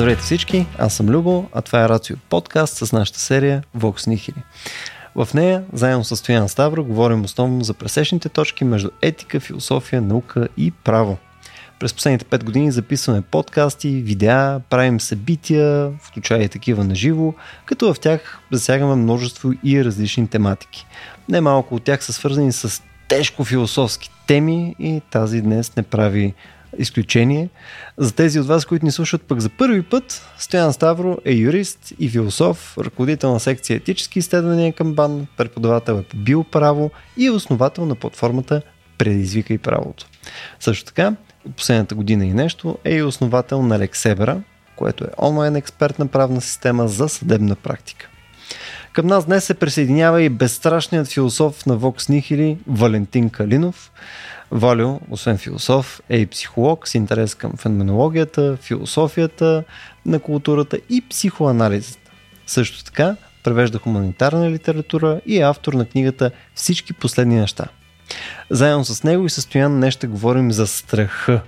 Здравейте всички, аз съм Любо, а това е Рацио подкаст с нашата серия Vox Nihili. В нея, заедно с Стоян Ставро, говорим основно за пресечните точки между етика, философия, наука и право. През последните 5 години записваме подкасти, видеа, правим събития, включая и такива на живо, като в тях засягаме множество и различни тематики. Немалко от тях са свързани с тежко философски теми и тази днес не прави изключение. За тези от вас, които ни слушат пък за първи път, Стоян Ставро е юрист и философ, ръководител на секция етически изследвания към БАН, преподавател е по биоправо и е основател на платформата Предизвикай правото. Също така, последната година и нещо е и основател на Лексебера, което е онлайн експертна правна система за съдебна практика. Към нас днес се присъединява и безстрашният философ на Вокс Нихили Валентин Калинов. Валю, освен философ, е и психолог с интерес към феноменологията, философията на културата и психоанализата. Също така превежда хуманитарна литература и е автор на книгата Всички последни неща. Заедно с него и състоян днес ще говорим за страха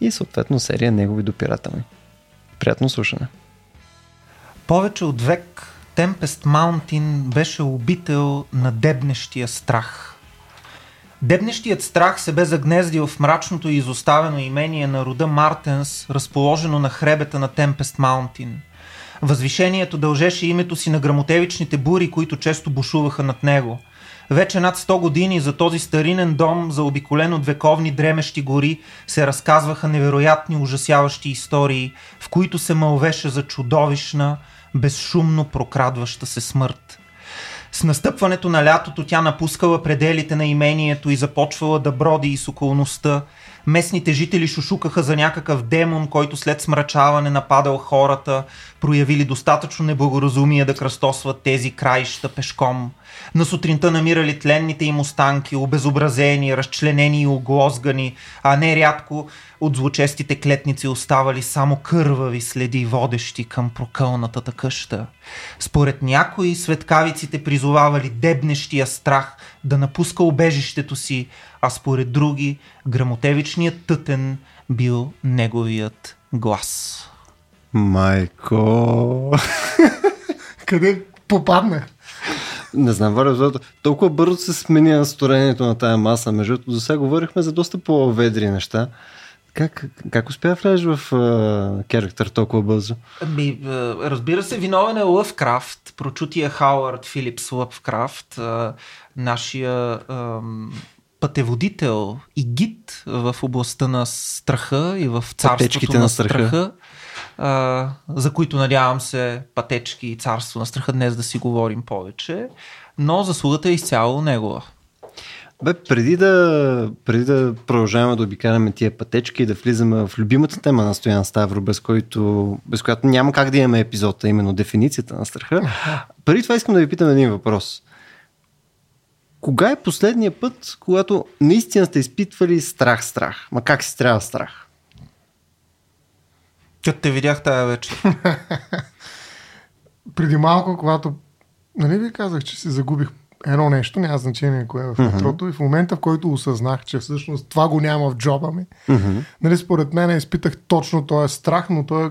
и съответно серия негови допирателни. Приятно слушане! Повече от век Темпест Маунтин беше обител на дебнещия страх – Дебнещият страх се бе загнездил в мрачното и изоставено имение на рода Мартенс, разположено на хребета на Темпест Маунтин. Възвишението дължеше името си на грамотевичните бури, които често бушуваха над него. Вече над 100 години за този старинен дом, заобиколен от вековни дремещи гори, се разказваха невероятни ужасяващи истории, в които се мълвеше за чудовищна, безшумно прокрадваща се смърт – с настъпването на лятото тя напускала пределите на имението и започвала да броди из околността. Местните жители шушукаха за някакъв демон, който след смрачаване нападал хората, проявили достатъчно неблагоразумие да кръстосват тези краища пешком. На сутринта намирали тленните им останки, обезобразени, разчленени и оглозгани, а не рядко от злочестите клетници оставали само кървави следи, водещи към прокълнатата къща. Според някои светкавиците призовавали дебнещия страх да напуска убежището си, а според други грамотевичният тътен бил неговият глас. Майко! Къде попадна? Не знам, Валя, защото толкова бързо се смени настроението на тая маса. Между до сега говорихме за доста по-ведри неща. Как, как успя да влезеш в uh, толкова бързо? Ами, разбира се, виновен е Лъвкрафт, прочутия Хауърд Филипс Лъвкрафт, нашия uh, пътеводител и гид в областта на страха и в царството на, на страха. страха а, за които надявам се пътечки и царство на страха днес да си говорим повече, но заслугата е изцяло негова. Бе, преди да, преди да продължаваме да обикаляме тия пътечки и да влизаме в любимата тема на Стоян Ставро, без, който, без която няма как да имаме епизод, а именно дефиницията на страха, преди това искам да ви питам един въпрос. Кога е последния път, когато наистина сте изпитвали страх-страх? Ма как си трябва страх? Като те видях тая вечер. Преди малко, когато нали ви казах, че си загубих едно нещо, няма значение кое е в метрото, mm-hmm. и в момента, в който осъзнах, че всъщност това го няма в джоба ми, mm-hmm. нали, според мен изпитах точно този страх, но той е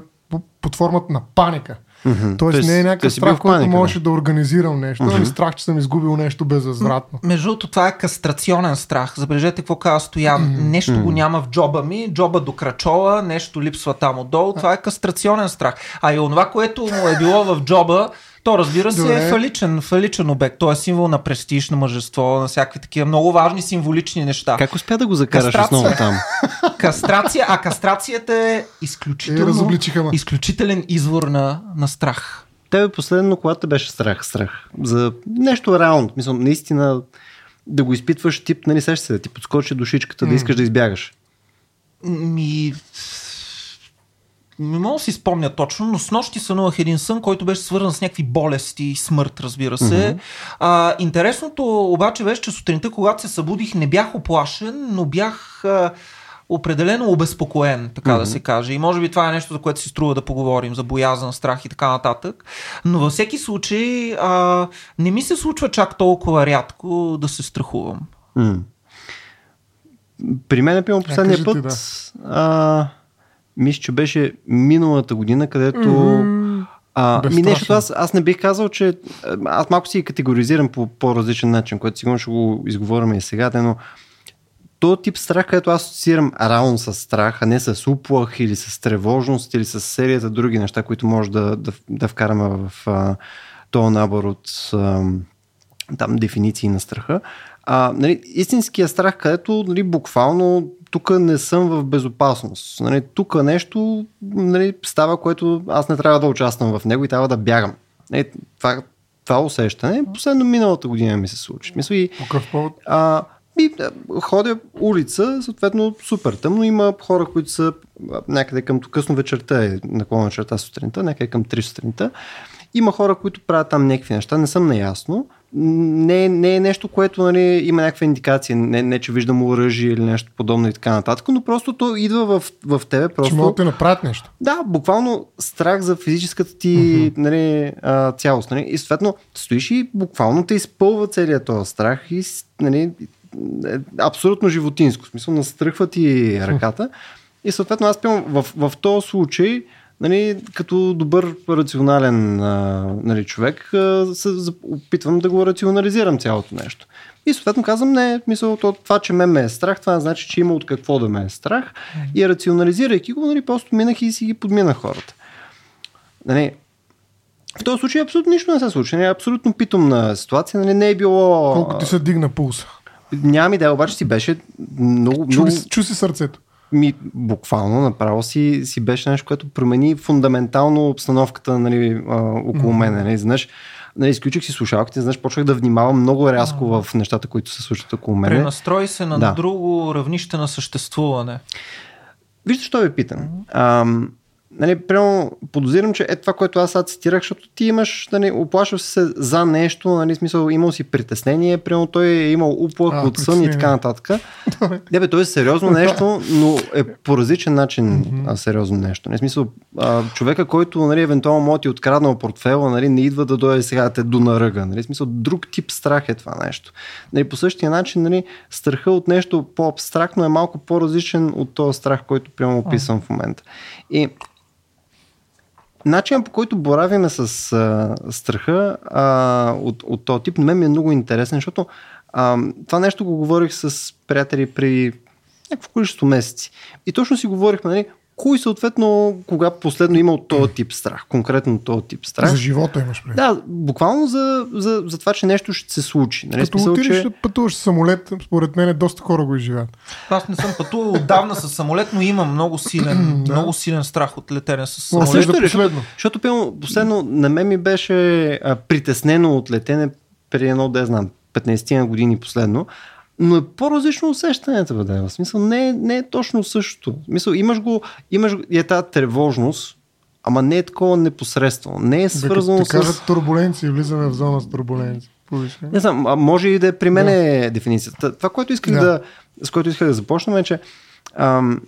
под формата на паника. Mm-hmm. Тоест, Тоест не е някакъв страх, който можеше да организирам нещо, mm-hmm. ами страх, че съм изгубил нещо безвъзвратно. Между другото, това е кастрационен страх. Забележете какво казва Стоян. Mm-hmm. Нещо mm-hmm. го няма в джоба ми, джоба до крачола, нещо липсва там отдолу. Това е кастрационен страх. А и онова, което му е било в джоба, то разбира се Добре. е фаличен, фаличен обект. Той е символ на престиж, на мъжество, на всякакви такива много важни символични неща. Как успя да го закараш Кастрация. основно там? Кастрация, а кастрацията е изключително, е, изключителен извор на, на страх. Тебе последно, когато беше страх, страх. За нещо реално. Мисля, наистина да го изпитваш тип, нали сеща се, да ти подскочи душичката, mm. да искаш да избягаш. Ми, не мога да си спомня точно, но с нощи сънувах един сън, който беше свързан с някакви болести и смърт, разбира се. Mm-hmm. А, интересното обаче беше, че сутринта, когато се събудих, не бях оплашен, но бях а, определено обезпокоен, така mm-hmm. да се каже. И може би това е нещо, за което си струва да поговорим, за боязън, страх и така нататък. Но във всеки случай а, не ми се случва чак толкова рядко да се страхувам. Mm. При мен е последния път. Да. А мисля, че беше миналата година, където... Mm-hmm. А, ми нещо, аз, аз не бих казал, че аз малко си категоризирам по по-различен начин, който сигурно ще го изговорим и сега, но то тип страх, където аз асоциирам рано с страх, а не с уплах или с тревожност или с серията други неща, които може да, да, да вкараме в а, този набор от а, там дефиниции на страха. А, нали, истинския страх, където нали, буквално тук не съм в безопасност. Нали, тук нещо нали, става, което аз не трябва да участвам в него и трябва да бягам. Нали, това, това усещане последно миналата година ми се случи. Мисля и, По какъв повод? А, и ходя улица, съответно супер тъмно. Има хора, които са някъде към късно вечерта, е наклона черта сутринта, някъде към 3 сутринта. Има хора, които правят там някакви неща, не съм наясно. Не, не е нещо, което нали, има някаква индикация, не, не че виждам оръжие или нещо подобно и така нататък, но просто то идва в, в тебе. Просто... Че могат да направят нещо. Да, буквално страх за физическата ти mm-hmm. нали, а, цялост. Нали? И съответно стоиш и буквално те изпълва целият този страх и нали, е абсолютно животинско. В смисъл, настръхва ти ръката. И съответно аз пивам в, в този случай нали, като добър рационален нали, човек се, опитвам да го рационализирам цялото нещо. И съответно казвам, не, мисъл, това, че ме, ме е страх, това значи, че има от какво да ме е страх. И рационализирайки го, нали, просто минах и си ги подминах хората. Нали, в този случай абсолютно нищо не се случи. Не, абсолютно питомна ситуация. Нали, не е било... Колко ти се дигна пулса? Няма идея, обаче си беше много... Чу, много... чу си сърцето. Ми, буквално, направо си, си беше нещо, което промени фундаментално обстановката нали, а, около mm-hmm. мен. Нали, знаеш, нали, изключих си слушалките, знаеш, почнах да внимавам много рязко mm-hmm. в нещата, които се случват около мен. Пренастрой се на да. друго равнище на съществуване. Вижте, що ви питам. Mm-hmm нали, прямо подозирам, че е това, което аз сега цитирах, защото ти имаш, нали, оплашваш се за нещо, нали, смисъл, имал си притеснение, прямо той е имал уплах от сън и така нататък. Не, бе, той е сериозно нещо, но е по различен начин а, сериозно нещо. Не, смисъл, а, човека, който, нали, евентуално може ти откраднал портфела, нали, не идва да дойде сега да те донаръга. Нали, смисъл, друг тип страх е това нещо. Нали, по същия начин, нали, страха от нещо по-абстрактно е малко по-различен от този страх, който прямо описвам в момента. И Начинът по който боравиме с а, страха а, от, от този тип, на мен ми е много интересен, защото а, това нещо го говорих с приятели при някакво количество месеци. И точно си говорихме, нали, кой съответно, кога последно имал този тип страх, конкретно този тип страх. За живота имаш преди. Да, буквално за, за, за това, че нещо ще се случи. Нали? Като смисъл, отидеш че... пътуваш с самолет, според мен доста хора го изживят. Аз не съм пътувал отдавна с самолет, но имам много силен, да. много силен страх от летене с самолет. А също да последно. Защото, защото последно на мен ми беше а, притеснено от летене при едно, да знам, 15 години последно но е по-различно усещането, бе, да. В смисъл, не, е, не е точно същото. В смисъл, имаш го, имаш е тази тревожност, ама не е такова непосредствено. Не е свързано Бе, с... кажат турбуленции, влизаме в зона с турбуленции. Не знам, а може и да е при мен да. дефиницията. Това, което исках да. да, с което исках да започнем е, че ам,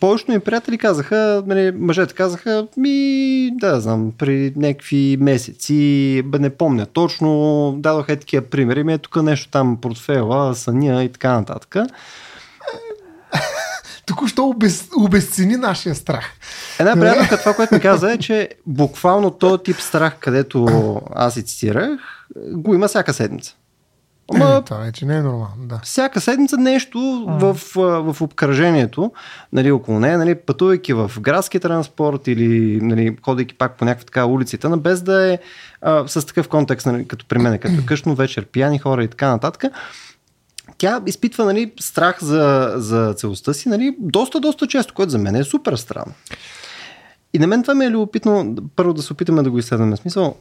повечето ми приятели казаха, нали, мъжете казаха, ми, да, знам, при някакви месеци, бе, не помня точно, дадоха е такива примери, ми е тук нещо там, портфела, съня и така нататък. Току-що обез, обезцени нашия страх. Една приятелка, това, което ми каза е, че буквално този тип страх, където аз и цитирах, го има всяка седмица. Ама, е, това вече не е нормално. Да. Всяка седмица нещо а. в, в обкръжението, нали, около нея, нали, пътувайки в градски транспорт или нали, ходейки пак по някаква така улиците, без да е а, с такъв контекст, нали, като при мен, като къщно вечер, пияни хора и така нататък, тя изпитва нали, страх за, за целостта си нали, доста, доста често, което за мен е супер странно. И на мен това ми е любопитно, първо да се опитаме да го изследваме. Смисъл,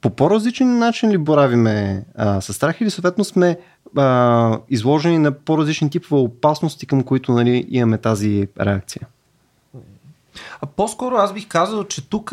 по по-различен начин ли боравиме а, с страх или съответно сме а, изложени на по-различни типове опасности, към които нали, имаме тази реакция? А по-скоро аз бих казал, че тук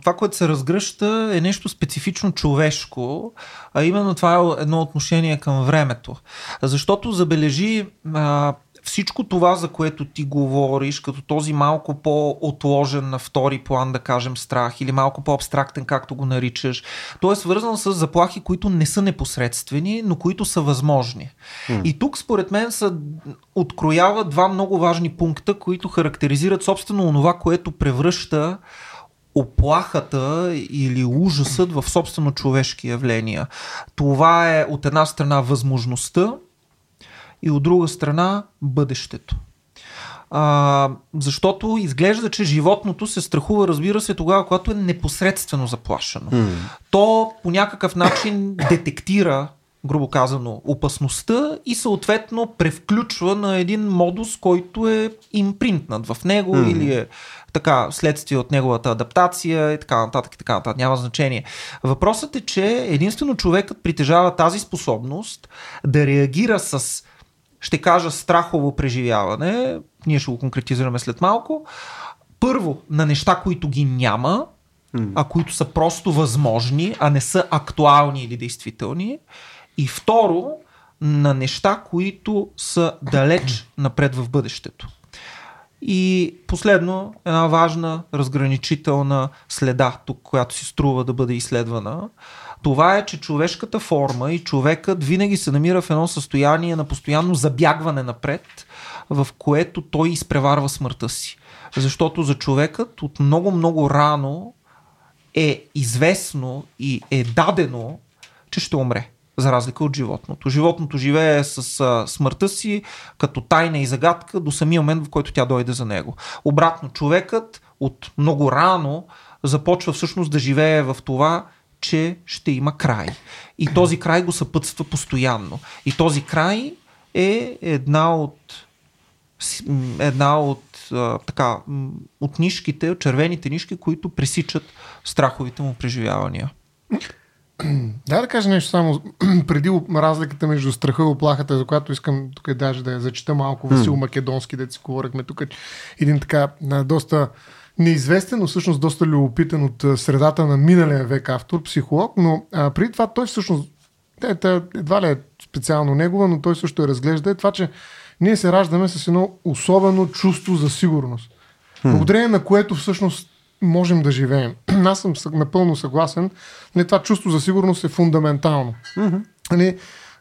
това, което се разгръща е нещо специфично човешко, а именно това е едно отношение към времето. Защото забележи а, всичко това, за което ти говориш, като този малко по-отложен на втори план, да кажем, страх или малко по-абстрактен, както го наричаш, то е свързан с заплахи, които не са непосредствени, но които са възможни. Mm. И тук, според мен, са откроява два много важни пункта, които характеризират собствено онова, което превръща оплахата или ужасът в собствено човешки явления. Това е от една страна възможността и от друга страна бъдещето. А, защото изглежда, че животното се страхува, разбира се, тогава, когато е непосредствено заплашено. Mm. То по някакъв начин детектира грубо казано, опасността и съответно превключва на един модус, който е импринтнат в него mm. или е така, следствие от неговата адаптация и така нататък и така нататък. Няма значение. Въпросът е, че единствено човекът притежава тази способност да реагира с, ще кажа, страхово преживяване. Ние ще го конкретизираме след малко. Първо, на неща, които ги няма, а които са просто възможни, а не са актуални или действителни. И второ, на неща, които са далеч напред в бъдещето. И последно, една важна разграничителна следа, тук, която си струва да бъде изследвана, това е, че човешката форма и човекът винаги се намира в едно състояние на постоянно забягване напред, в което той изпреварва смъртта си. Защото за човекът от много-много рано е известно и е дадено, че ще умре за разлика от животното. Животното живее с смъртта си като тайна и загадка до самия момент, в който тя дойде за него. Обратно, човекът от много рано започва всъщност да живее в това, че ще има край. И този край го съпътства постоянно. И този край е една от една от така, от нишките, от червените нишки, които пресичат страховите му преживявания. Да, да кажа нещо само преди разликата между страха и оплахата, за която искам тук даже да я зачита малко Васил. Македонски, да си говорихме тук. Един така доста неизвестен, но всъщност доста любопитен от средата на миналия век автор, психолог, но а, преди това той всъщност, те, едва ли е специално негова, но той също е разглежда е това, че ние се раждаме с едно особено чувство за сигурност. Mm. Благодарение на което всъщност можем да живеем. Аз съм напълно съгласен. Не, това чувство за сигурност е фундаментално. Mm-hmm. Не,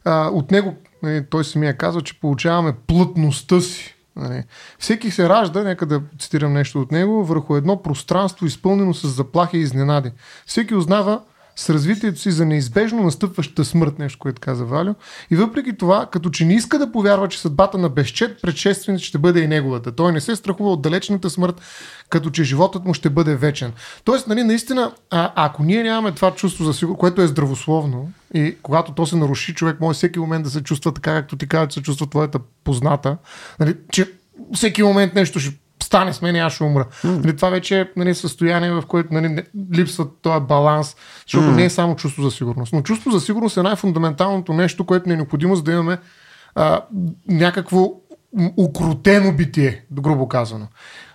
а, от него не, той самия казва, че получаваме плътността си. Не. Всеки се ражда, нека да цитирам нещо от него, върху едно пространство, изпълнено с заплахи и изненади. Всеки узнава с развитието си за неизбежно настъпващата смърт, нещо, което каза Валю. И въпреки това, като че не иска да повярва, че съдбата на безчет предшественик ще бъде и неговата. Той не се страхува от далечната смърт, като че животът му ще бъде вечен. Тоест, нали, наистина, а, ако ние нямаме това чувство за сигурност, което е здравословно, и когато то се наруши, човек може всеки момент да се чувства така, както ти казва, че се чувства твоята позната, нали, че всеки момент нещо ще стане с мен и аз ще умра. Mm. Нали, това вече е нали, състояние, в което нали, липсва този баланс, защото mm. не е само чувство за сигурност. Но чувство за сигурност е най-фундаменталното нещо, което не е необходимо, за да имаме а, някакво укрутено битие, грубо казано.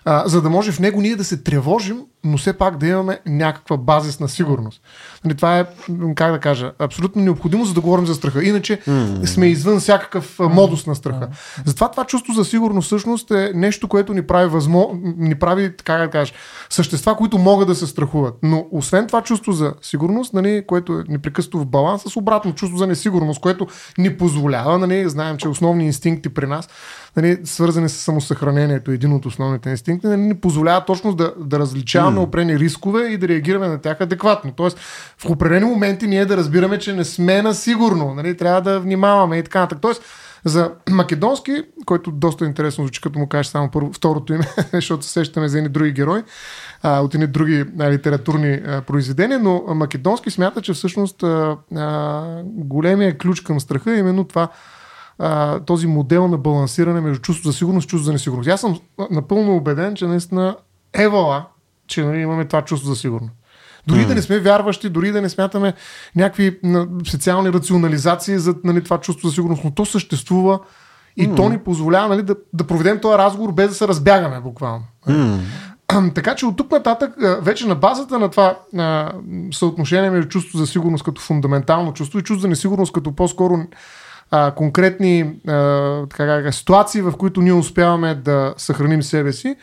А, за да може в него ние да се тревожим, но все пак да имаме някаква базисна сигурност. Нали, това е, как да кажа, абсолютно необходимо, за да говорим за страха. Иначе mm-hmm. сме извън всякакъв модус на страха. Mm-hmm. Затова това чувство за сигурност всъщност е нещо, което ни прави възмо... ни прави, така да кажа, същества, които могат да се страхуват. Но освен това чувство за сигурност, нали, което е непрекъснато в баланс, с обратно чувство за несигурност, което ни позволява, нали, знаем, че основни инстинкти при нас, нали, свързани с самосъхранението, един от основните инстинкти, нали, ни позволява точно да, да различаваме mm. опрени рискове и да реагираме на тях адекватно. Тоест, в определени моменти ние да разбираме, че не сме на сигурно, нали, трябва да внимаваме и така нататък. Тоест, за македонски, който доста интересно звучи, като му кажеш само първо, второто име, защото се сещаме за едни други герои, а, от едни други а, литературни а, произведения, но македонски смята, че всъщност а, а, големия ключ към страха е именно това а, този модел на балансиране между чувство за сигурност и чувство за несигурност. Аз съм напълно убеден, че наистина евала, че нали, имаме това чувство за сигурност. Дори mm. да не сме вярващи, дори да не смятаме някакви специални рационализации за нали, това чувство за сигурност, но то съществува и mm. то ни позволява нали, да, да проведем този разговор без да се разбягаме буквално. Mm. Така че от тук нататък, вече на базата на това на съотношение между чувство за сигурност като фундаментално чувство и чувство за несигурност като по-скоро а, конкретни а, така, ситуации, в които ние успяваме да съхраним себе си,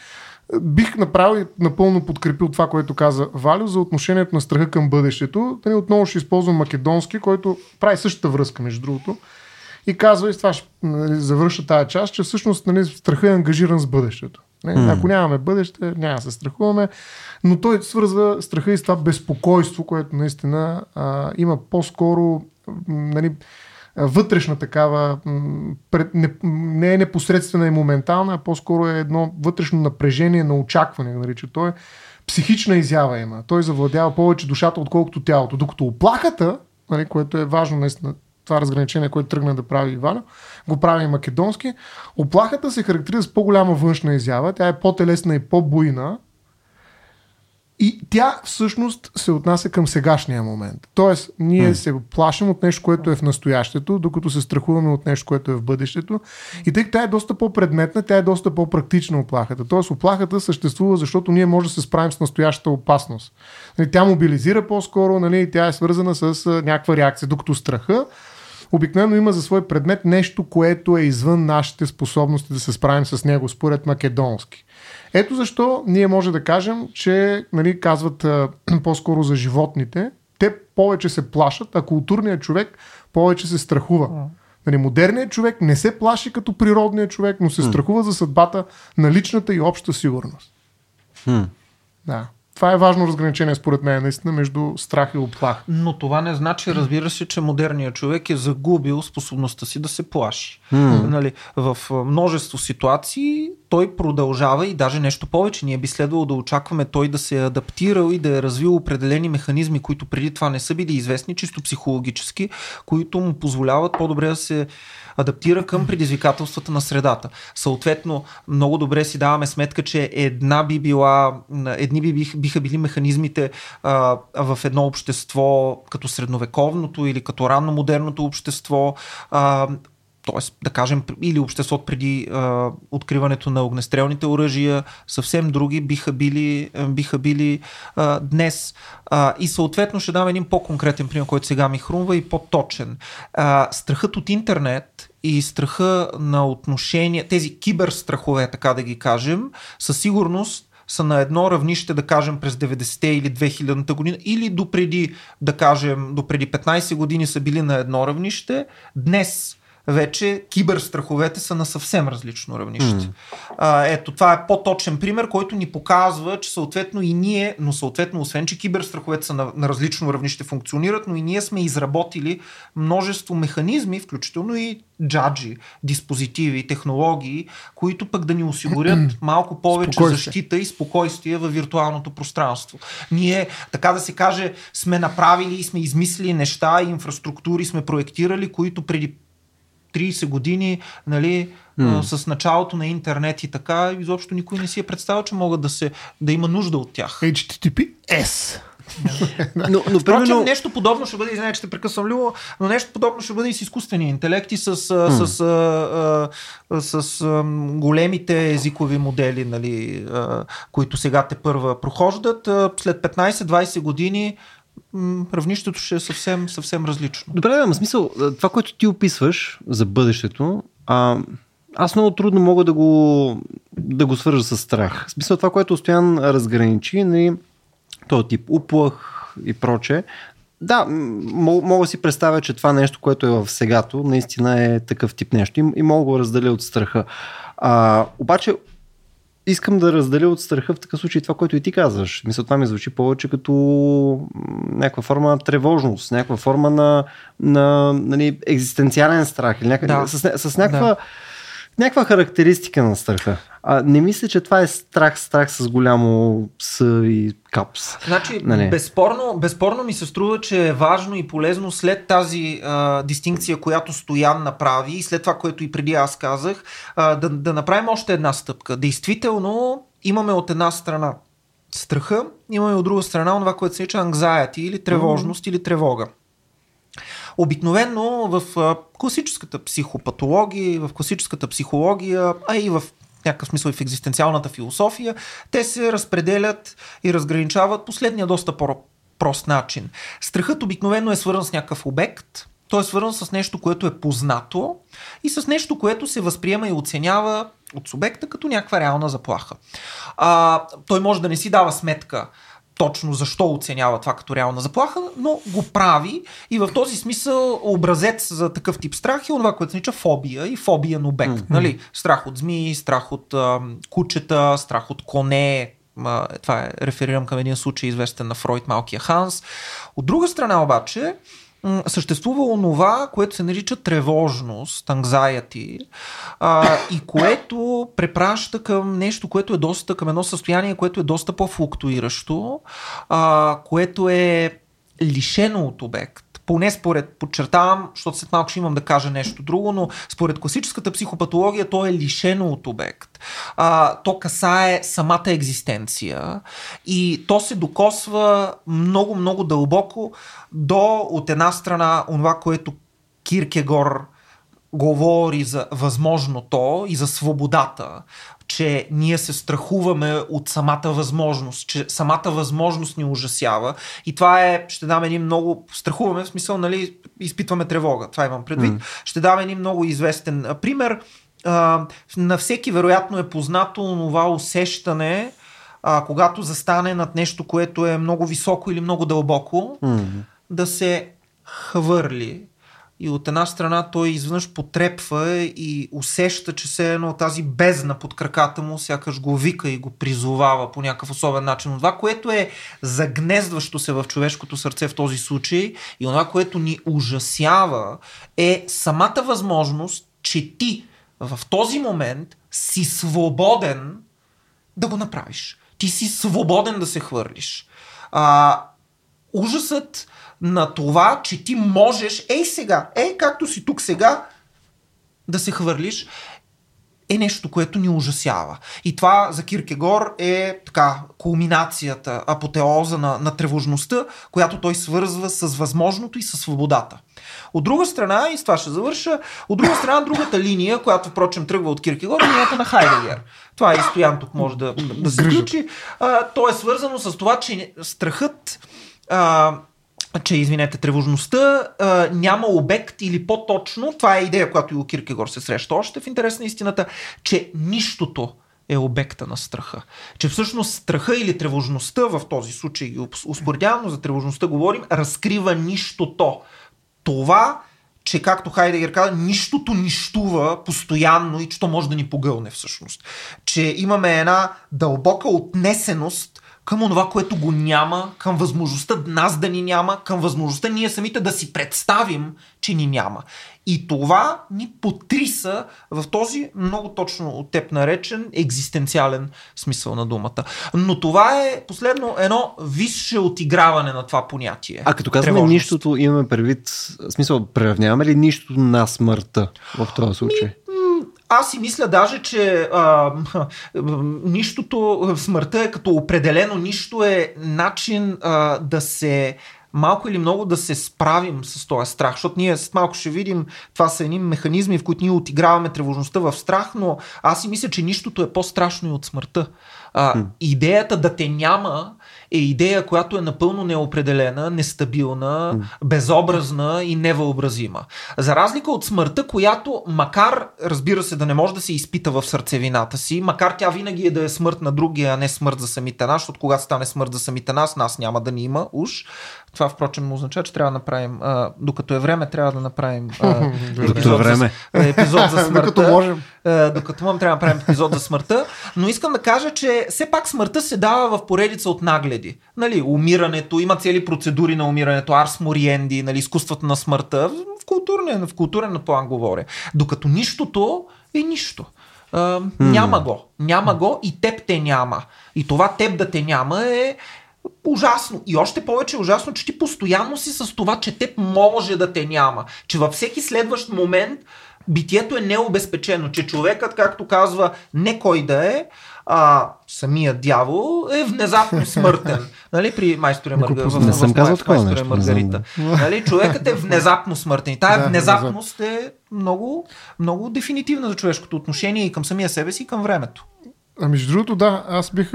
бих направил напълно подкрепил това, което каза Валю за отношението на страха към бъдещето. Нали, отново ще използвам македонски, който прави същата връзка, между другото. И казва, и с това ще нали, завърша тази част, че всъщност нали, страха е ангажиран с бъдещето. Не, mm. Ако нямаме бъдеще, няма да се страхуваме. Но той свързва страха и с това безпокойство, което наистина а, има по-скоро нали, вътрешна такава, не, не е непосредствена и моментална, а по-скоро е едно вътрешно напрежение на очакване, нарича той. Психична изява има. Той завладява повече душата, отколкото тялото. Докато оплахата, нали, което е важно наистина, това разграничение, което тръгна да прави Ивано, го прави македонски. Оплахата се характеризира с по-голяма външна изява, тя е по-телесна и по-буйна, и тя всъщност се отнася към сегашния момент. Тоест, ние mm. се плашим от нещо, което е в настоящето, докато се страхуваме от нещо, което е в бъдещето. И тъй като тя е доста по-предметна, тя е доста по-практична оплахата. Тоест, оплахата съществува, защото ние може да се справим с настоящата опасност. Нали, тя мобилизира по-скоро, нали, тя е свързана с някаква реакция, докато страха обикновено има за свой предмет нещо, което е извън нашите способности да се справим с него, според македонски. Ето защо ние може да кажем, че нали, казват а, по-скоро за животните, те повече се плашат, а културният човек повече се страхува. Нали, модерният човек не се плаши като природният човек, но се страхува за съдбата на личната и обща сигурност. Хм. Да това е важно разграничение, според мен, наистина, между страх и оплах. Но това не значи, разбира се, че модерният човек е загубил способността си да се плаши. Hmm. Нали, в множество ситуации той продължава и даже нещо повече. Ние би следвало да очакваме той да се е адаптирал и да е развил определени механизми, които преди това не са били известни, чисто психологически, които му позволяват по-добре да се адаптира към предизвикателствата на средата. Съответно, много добре си даваме сметка, че една би била, едни би биха били механизмите а, в едно общество като средновековното или като ранно модерното общество, а, т.е. да кажем, или обществото преди а, откриването на огнестрелните оръжия, съвсем други биха били, биха били а, днес. А, и съответно ще дам един по-конкретен пример, който сега ми хрумва и по-точен. А, страхът от интернет и страха на отношения, тези киберстрахове, така да ги кажем, със сигурност са на едно равнище, да кажем, през 90-те или 2000-та година, или допреди, да кажем, допреди 15 години са били на едно равнище. Днес вече киберстраховете са на съвсем различно равнище. Mm. А, ето, това е по-точен пример, който ни показва, че съответно и ние, но съответно, освен, че киберстраховете са на, на различно равнище функционират, но и ние сме изработили множество механизми, включително и джаджи, диспозитиви, технологии, които пък да ни осигурят малко повече защита и спокойствие във виртуалното пространство. Ние, така да се каже, сме направили и сме измислили неща инфраструктури сме проектирали, които преди 30 години, нали, mm. с началото на интернет и така, изобщо никой не си е представил, че могат да, се, да има нужда от тях. HTTPS. но, но примерно... нещо подобно ще бъде, извиня, че те прекъсвам Любо, но нещо подобно ще бъде и с изкуствения интелект и с, mm. с, а, с, с а, големите езикови модели, нали, а, които сега те първа прохождат. След 15-20 години равнището ще е съвсем, съвсем различно. Добре, да, смисъл, това, което ти описваш за бъдещето, а, аз много трудно мога да го, да го свържа с страх. В смисъл, това, което Стоян разграничи, нали, този тип уплах и проче, да, мога, да си представя, че това нещо, което е в сегато, наистина е такъв тип нещо и, и мога го разделя от страха. А, обаче искам да разделя от страха в такъв случай това, което и ти казваш. Мисля, това ми звучи повече като някаква форма на тревожност, някаква форма на, на нали, екзистенциален страх или някаква, да. с, с някаква, да. Някаква характеристика на страха. А, не мисля, че това е страх, страх с голямо С и капс. Значи, нали? безспорно, безспорно ми се струва, че е важно и полезно след тази а, дистинкция, която Стоян направи и след това, което и преди аз казах, а, да, да направим още една стъпка. Действително, имаме от една страна страха, имаме от друга страна това, което се нарича anxiety или тревожност mm-hmm. или тревога. Обикновено в класическата психопатология, в класическата психология, а и в някакъв смисъл и в екзистенциалната философия, те се разпределят и разграничават последния доста по-прост начин. Страхът обикновено е свързан с някакъв обект, То е свързано с нещо, което е познато и с нещо, което се възприема и оценява от субекта като някаква реална заплаха. А, той може да не си дава сметка точно защо оценява това като реална заплаха, но го прави и в този смисъл образец за такъв тип страх е това, което се нарича фобия и фобия на обект. Mm-hmm. Нали? Страх от змии, страх от а, кучета, страх от коне, това е, реферирам към един случай известен на Фройд, малкия Ханс. От друга страна обаче, съществува онова, което се нарича тревожност, anxiety, а, и което препраща към нещо, което е доста, към едно състояние, което е доста по-флуктуиращо, а, което е лишено от обект поне според, подчертавам, защото след малко ще имам да кажа нещо друго, но според класическата психопатология то е лишено от обект. А, то касае самата екзистенция и то се докосва много-много дълбоко до от една страна онова, което Киркегор говори за възможното и за свободата, че ние се страхуваме от самата възможност, че самата възможност ни ужасява. И това е, ще дам един много, страхуваме, в смисъл, нали, изпитваме тревога. Това имам предвид. Mm. Ще дам един много известен пример. А, на всеки вероятно е познато това усещане, а, когато застане над нещо, което е много високо или много дълбоко, mm. да се хвърли и от една страна той изведнъж потрепва и усеща, че се едно тази бездна под краката му сякаш го вика и го призовава по някакъв особен начин. Това, което е загнездващо се в човешкото сърце в този случай и това, което ни ужасява е самата възможност, че ти в този момент си свободен да го направиш. Ти си свободен да се хвърлиш. А, ужасът на това, че ти можеш, ей сега, ей както си тук сега, да се хвърлиш, е нещо, което ни ужасява. И това за Киркегор е така кулминацията, апотеоза на, на тревожността, която той свързва с възможното и с свободата. От друга страна, и с това ще завърша, от друга страна, другата линия, която впрочем тръгва от Киркегор, е линията на Хайдегер. Това и Стоян тук може да, да се включи. то е свързано с това, че страхът а, че, извинете, тревожността а, няма обект или по-точно, това е идея, която и Киркегор се среща още в интерес на истината, че нищото е обекта на страха. Че всъщност страха или тревожността в този случай, ги успоредявано за тревожността говорим, разкрива нищото. Това, че както Хайдегер каза, нищото нищува постоянно и че то може да ни погълне всъщност. Че имаме една дълбока отнесеност към това, което го няма, към възможността нас да ни няма, към възможността ние самите да си представим, че ни няма. И това ни потриса в този много точно от теб наречен екзистенциален смисъл на думата. Но това е последно едно висше отиграване на това понятие. А като казваме нищото, имаме предвид, смисъл, преравняваме ли нищото на смъртта в този случай? Ми, аз си мисля даже, че а, нищото, смъртта е като определено нищо е начин а, да се малко или много да се справим с този страх, защото ние с малко ще видим, това са едни механизми, в които ние отиграваме тревожността в страх, но аз си мисля, че нищото е по-страшно и от смъртта. А, идеята да те няма е идея, която е напълно неопределена, нестабилна, безобразна и невъобразима. За разлика от смъртта, която макар, разбира се, да не може да се изпита в сърцевината си, макар тя винаги е да е смърт на другия, а не смърт за самите нас, защото когато стане смърт за самите нас, нас няма да ни има уж. Това, впрочем, означава, че трябва да направим, а, докато е време, трябва да направим а, е време. За, епизод за смъртта. докато можем. А, докато можем, трябва да направим епизод за смъртта. Но искам да кажа, че все пак смъртта се дава в поредица от нагледи. Нали, умирането, има цели процедури на умирането, арс мориенди, нали, изкуството на смъртта. В културен, в културен план говоря. Докато нищото е нищо. Uh, mm. Няма го. Няма го и теб те няма. И това теб да те няма е ужасно. И още повече е ужасно, че ти постоянно си с това, че теб може да те няма. Че във всеки следващ момент битието е необезпечено, че човекът, както казва, не кой да е, а самия дявол е внезапно смъртен. нали, при майсторе Маргарита. Не съм казал такова нещо. Маргарита. Нали, човекът е внезапно смъртен. И тая да, внезапност е много, много дефинитивна за човешкото отношение и към самия себе си, и към времето. А между другото, да, аз бих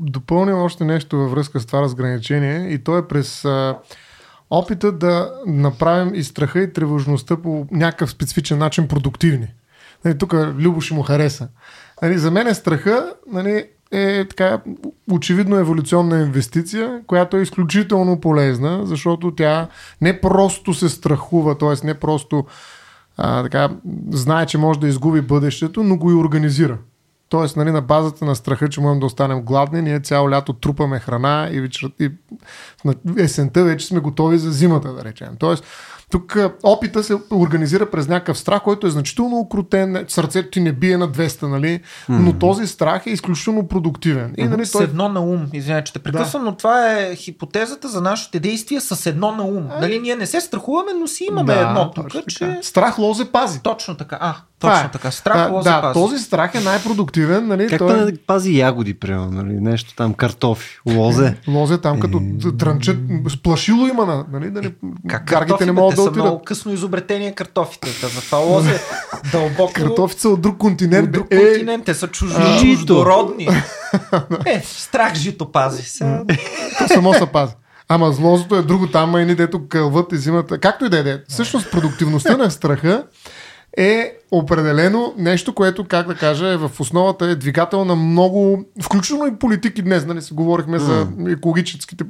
допълнил още нещо във връзка с това разграничение и то е през а, опита да направим и страха и тревожността по някакъв специфичен начин продуктивни. Нали, тук Любо ще му хареса. Нали, за мен е страха нали, е така очевидно еволюционна инвестиция, която е изключително полезна, защото тя не просто се страхува, т.е. не просто а, така, знае, че може да изгуби бъдещето, но го и организира. Тоест, нали, на базата на страха, че можем да останем гладни, ние цяло лято трупаме храна и, вечер, и есента вече сме готови за зимата, да речем. Тоест, тук опита се организира през някакъв страх, който е значително укрутен, сърцето ти не бие на 200, нали? Mm-hmm. но този страх е изключително продуктивен. И, нали, той... С едно на ум, извинявай, че те прекъсвам, да. но това е хипотезата за нашите действия с едно на ум. А... Нали, ние не се страхуваме, но си имаме да, едно тук, че... Страх лозе пази. Точно така. А, точно е. така. Страх лозе да, пази. този страх е най-продуктивен. Нали? Как той... да пази ягоди, примерно, нали? нещо там, картофи, лозе. лозе там, като е... трънчат, сплашило има, нали? Да не... Как гаргите не могат да отидат. много късно изобретение картофите. За това лозе дълбоко. Картофите са от друг континент. От друг е... континент. Те са чуждородни. е, страх жито пази. Сега... То само се пази. Ама злозото е друго там, а и дето кълват и зимата. Както и да е. Всъщност продуктивността на страха е определено нещо, което, как да кажа, е в основата е двигател на много, включително и политики днес, нали си говорихме mm. за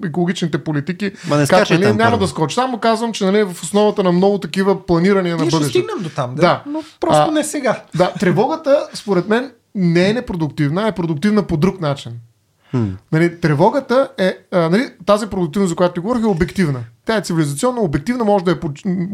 екологичните политики. Ма не как, нали, там, няма да скоча. Само казвам, че нали, в основата на много такива планирания Ние на бъдещето. ще стигнем до там, да. да. Но просто а, не сега. Да, тревогата, според мен, не е непродуктивна, е продуктивна по друг начин. Hmm. Нали, тревогата е, а, нали, тази продуктивност, за която ти говорих, е обективна. Тя е цивилизационна, обективна, може да я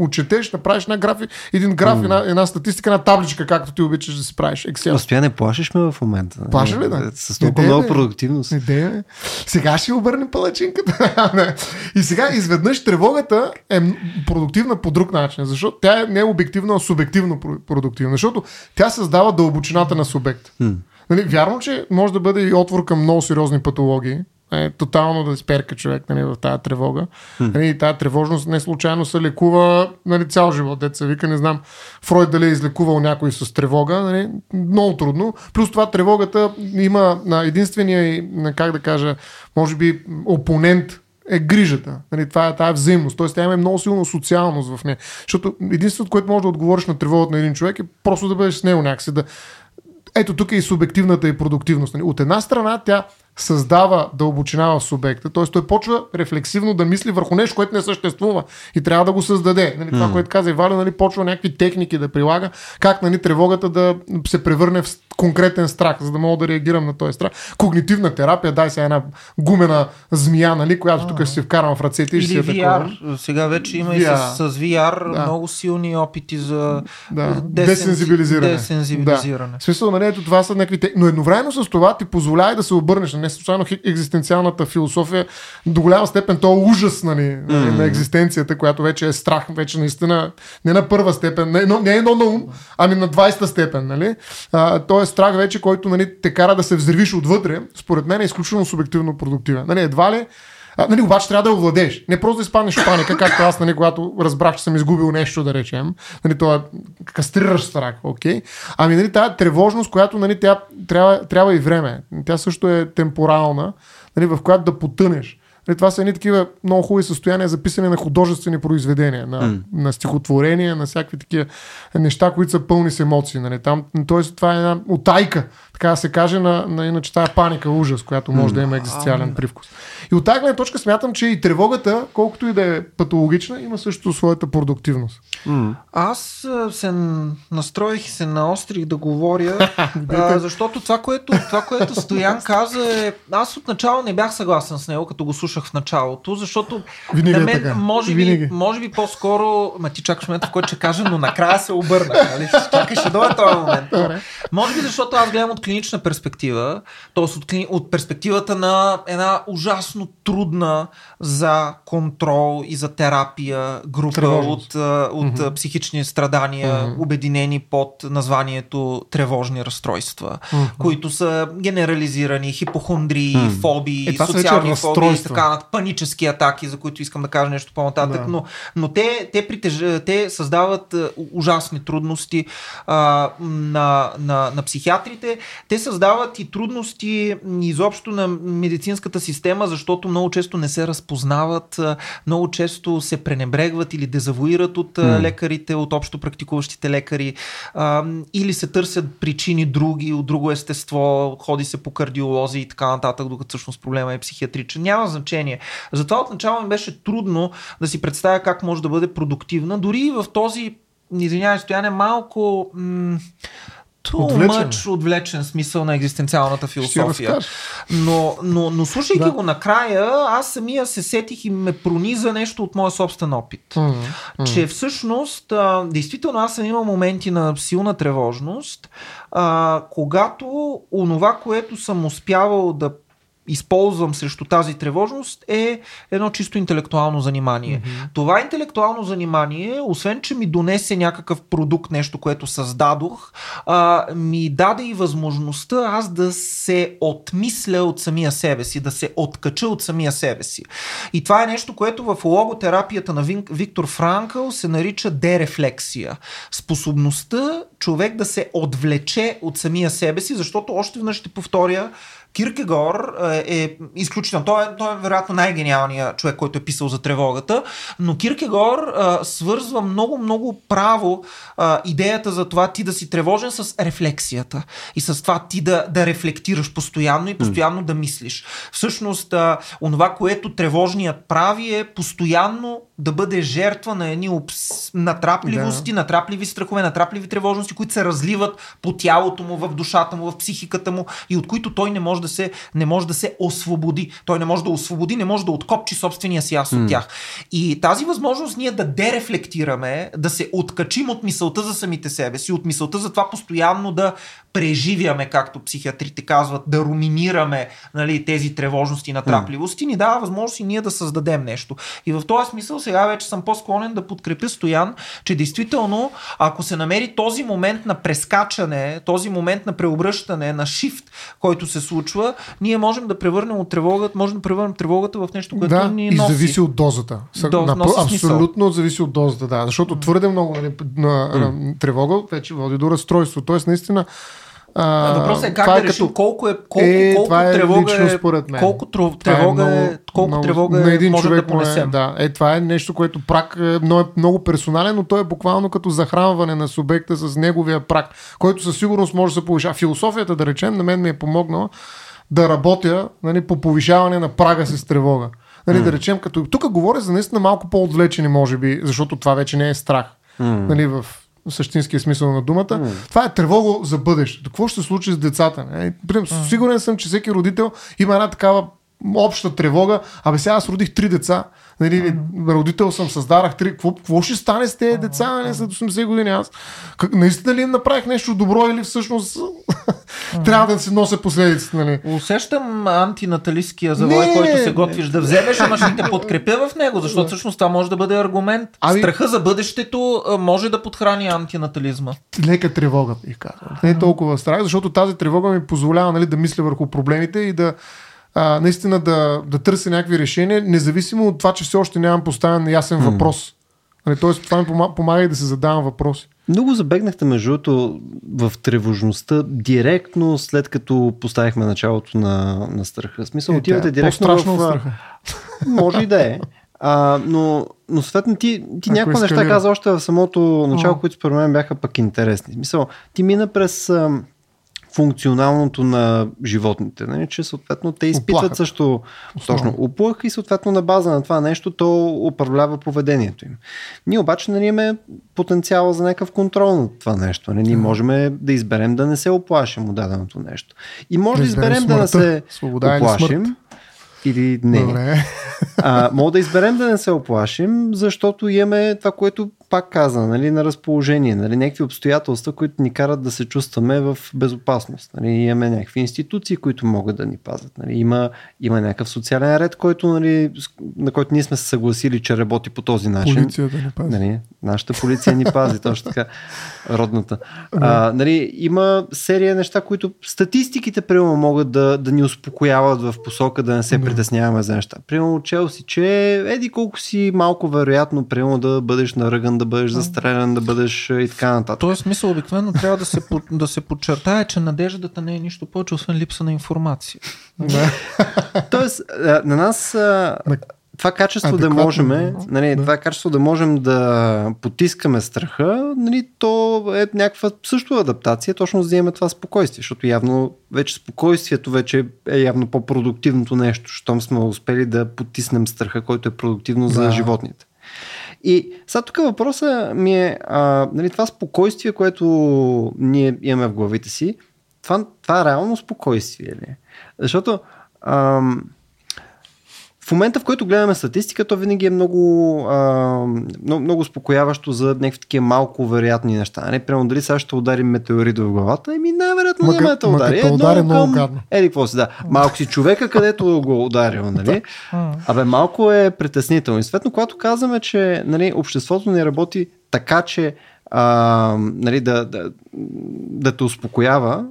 отчетеш, направиш една графи, един граф, mm. една, една статистика, една табличка, както ти обичаш да си правиш. Excel. не плашиш ме в момента. Плаша ли да? С толкова много продуктивност. Идея, Сега ще обърне палачинката. и сега изведнъж тревогата е продуктивна по друг начин, защото тя е не е обективна, а субективно продуктивна, защото тя създава дълбочината на субект. Mm. Нали, вярно, че може да бъде и отвор към много сериозни патологии, е, тотално да изперка човек нали, в тази тревога. Нали, тази тревожност не случайно се лекува нали, цял живот. Деца вика, не знам Фройд дали е излекувал някой с тревога. Нали, много трудно. Плюс това тревогата има на единствения, как да кажа, може би опонент е грижата. Нали, това е тази взаимност. Тоест, тя има много силна социалност в нея. Защото единственото, което може да отговориш на тревогата на един човек е просто да бъдеш с него някакси, да, ето тук е и субективната и продуктивност. Нали? От една страна тя създава дълбочина в субекта, т.е. той почва рефлексивно да мисли върху нещо, което не съществува и трябва да го създаде. Нали, това, mm. което каза Иваля, нали, почва някакви техники да прилага, как нали, тревогата да се превърне в конкретен страх, за да мога да реагирам на този страх. Когнитивна терапия, дай се една гумена змия, нали, която тук ще се вкарам в ръцете и ще си VR. Такова. Сега вече има VR. и с, с VR да. много силни опити за да. десензибилизиране. десензибилизиране. Да. В смисъл, нали, ето това са някакви... Но едновременно с това ти позволява да се обърнеш не случайно екзистенциалната философия до голяма степен то е ужас нали, mm-hmm. на екзистенцията, която вече е страх, вече наистина не на първа степен, не, но, не едно на ум, ами на 20-та степен. Нали? А, то е страх вече, който нали, те кара да се взривиш отвътре, според мен е изключително субективно продуктивен. Нали, едва ли а, нали, обаче трябва да овладееш. Не просто да изпаднеш в паника, както аз, нали, когато разбрах, че съм изгубил нещо, да речем. Нали, това е кастриращ страх, окей. Okay? Ами, нали, тази тревожност, която нали, тя, трябва, трябва и време. Тя също е темпорална, нали, в която да потънеш. Нали, това са едни такива много хубави състояния, записани на художествени произведения, на, mm. на стихотворения, на всякакви такива неща, които са пълни с емоции. Нали. Там, тоест, това е една отайка, така да се каже, на, на иначе тая паника, ужас, която може да има екзистенциален привкус. И от тази гледна точка смятам, че и тревогата, колкото и да е патологична, има също своята продуктивност. Аз се настроих и се наострих да говоря, а, защото това което, това, което Стоян каза е... Аз отначало не бях съгласен с него, като го слушах в началото, защото Винаги на е мен, така. може, би, може би по-скоро... Ма ти чакаш момента, в който ще кажа, но накрая се обърнах. Нали? Чакай, ще дойде този момент. Може би защото аз гледам от клинична перспектива, т.е. От, от перспективата на една ужасно трудна за контрол и за терапия група Тревожност. от, от mm-hmm. психични страдания, mm-hmm. обединени под названието тревожни разстройства, mm-hmm. които са генерализирани, хипохондрии, mm-hmm. фобии, социални фобии, така над панически атаки, за които искам да кажа нещо по-нататък, да. но, но те, те, притеж... те създават ужасни трудности а, на, на, на психиатрите те създават и трудности изобщо на медицинската система, защото много често не се разпознават, много често се пренебрегват или дезавуират от mm. лекарите, от общо практикуващите лекари, или се търсят причини други, от друго естество, ходи се по кардиолози и така нататък, докато всъщност проблема е психиатричен. Няма значение. Затова отначало ми беше трудно да си представя как може да бъде продуктивна. Дори и в този, извинявай, стояне малко... М- отвлечен. мъч отвлечен смисъл на екзистенциалната философия. Но, но, но слушайки да. го накрая, аз самия се сетих и ме прониза нещо от моя собствен опит. Mm-hmm. Че всъщност, а, действително аз съм имал моменти на силна тревожност, а, когато онова, което съм успявал да използвам срещу тази тревожност е едно чисто интелектуално занимание. Mm-hmm. Това интелектуално занимание, освен че ми донесе някакъв продукт, нещо, което създадох, а, ми даде и възможността аз да се отмисля от самия себе си, да се откача от самия себе си. И това е нещо, което в логотерапията на Виктор Франкъл се нарича дерефлексия. Способността човек да се отвлече от самия себе си, защото още веднъж ще повторя, Киркегор е, е изключително. Той е, той е вероятно най-гениалният човек, който е писал за тревогата, но Киркегор а, свързва много, много право а, идеята за това ти да си тревожен с рефлексията и с това ти да, да рефлектираш постоянно и постоянно mm. да мислиш. Всъщност, а, онова, което тревожният прави е постоянно да бъде жертва на едни обс... натрапливости, да. натрапливи страхове, натрапливи тревожности, които се разливат по тялото му, в душата му, в психиката му и от които той не може да се, не може да се освободи. Той не може да освободи, не може да откопчи собствения си аз mm. от тях. И тази възможност ние да дерефлектираме, да се откачим от мисълта за самите себе си, от мисълта за това постоянно да преживяме, както психиатрите казват, да руминираме нали, тези тревожности и натрапливости, ни дава възможност и ние да създадем нещо. И в този смисъл сега вече съм по-склонен да подкрепя Стоян, че действително, ако се намери този момент на прескачане, този момент на преобръщане, на шифт, който се случва, ние можем да превърнем от тревогата, можем да превърнем тревогата в нещо, което да, ни носи. и зависи от дозата. До, на, абсолютно зависи от дозата, да. Защото твърде много нали, на, на, тревога вече води до разстройство. Тоест, наистина, а, Въпросът е как да е решим като... колко е колко, е, колко това е тревога лично, е, според мен. колко тревога, това е, много, колко много, тревога на един може човек да понесем. Е, да, е, това е нещо, което прак е много, е много персонален, но то е буквално като захранване на субекта с неговия прак, който със сигурност може да се повишава. Философията, да речем, на мен ми е помогнала да работя нали, по повишаване на прага с тревога. Нали, mm. Да речем, като тук говоря за наистина малко по-отвлечени, може би, защото това вече не е страх. Mm. Нали, в същинския смисъл на думата. Mm. Това е тревога за бъдещето. Какво ще се случи с децата? Не? Mm. Сигурен съм, че всеки родител има една такава обща тревога. Абе сега аз родих три деца. Нали, mm-hmm. Родител съм, създадах три. Какво, какво ще стане с тези деца не, след 80 години? Аз как, наистина ли им направих нещо добро или всъщност mm-hmm. трябва да се нося последиците? Нали? Усещам антинаталистския завой, не, който се готвиш да вземеш, ама ще те подкрепя в него, защото всъщност това може да бъде аргумент. Ами... Страха за бъдещето може да подхрани антинатализма. Лека тревога, бих казал. Не е толкова страх, защото тази тревога ми позволява нали, да мисля върху проблемите и да а, наистина да, да търся някакви решения, независимо от това, че все още нямам поставен ясен mm. въпрос. Нали, тоест, това ми помага и да се задавам въпроси. Много забегнахте между другото в тревожността директно след като поставихме началото на, на страха. В смисъл, е, отивате директно в... Страха. Може и да е. А, но, но съответно ти, ти някакви неща каза още в самото начало, които според мен бяха пък интересни. Мисъл, ти мина през функционалното на животните, нали? че съответно те изпитват Оплаха. също Основно. точно уплах и съответно на база на това нещо то управлява поведението им. Ние обаче нали, имаме потенциала за някакъв контрол на това нещо. Нали? Ние можем да изберем да не се оплашим от даденото нещо. И може да, изберем да не се Свобода оплашим. Или не. Добре. А, мога да изберем да не се оплашим, защото имаме това, което пак каза, нали, на разположение, нали, някакви обстоятелства, които ни карат да се чувстваме в безопасност. Нали, имаме някакви институции, които могат да ни пазят. Нали, има, има някакъв социален ред, който, нали, на който ние сме се съгласили, че работи по този начин. Полицията ни пази. Нали, нашата полиция ни пази, точно така, родната. А, нали, има серия неща, които статистиките, примерно, могат да, да ни успокояват в посока да не се притесняваме за неща. Примерно Челси, че еди колко си малко вероятно, примерно, да бъдеш наръган да да бъдеш застрелян, да бъдеш и така нататък. Тоест, смисъл обикновено трябва да се, да се подчертае, че надеждата не е нищо повече, освен липса на информация. Тоест, на нас това качество да можем, нали, да. това качество да можем да потискаме страха, нали, то е някаква също адаптация, точно за да имаме това спокойствие, защото явно вече спокойствието вече е явно по-продуктивното нещо, щом сме успели да потиснем страха, който е продуктивно да. за животните. И сега тук въпросът ми е, а, нали, това спокойствие, което ние имаме в главите си, това, това е реално спокойствие ли? Защото ам, в момента, в който гледаме статистика, то винаги е много, а, много, много успокояващо за някакви такива малко вероятни неща. Не, прямо дали сега ще ударим метеорит в главата, еми най-вероятно няма да те удари. Е, удари много гадно. Еди, какво си, да. Малко си човека, където го ударил, нали? Абе, малко е притеснително. И светно, когато казваме, че нали, обществото не работи така, че а, нали, да, да, да те успокоява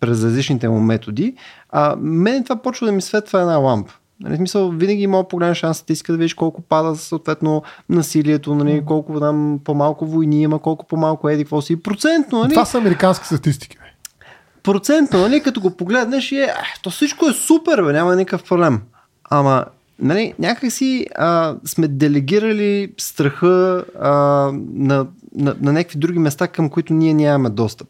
през различните му методи, а, мен това почва да ми светва една лампа. Нали, смисъл, винаги има по-голям шанс иска да видиш колко пада съответно насилието, нали, колко там по-малко войни има, колко по-малко еди, какво си. Процентно, нали? Това са американски статистики. Бе. Процентно, нали, като го погледнеш е, то всичко е супер, бе, няма никакъв проблем. Ама нали, някакси а, сме делегирали страха а, на, на, на някакви други места, към които ние нямаме достъп.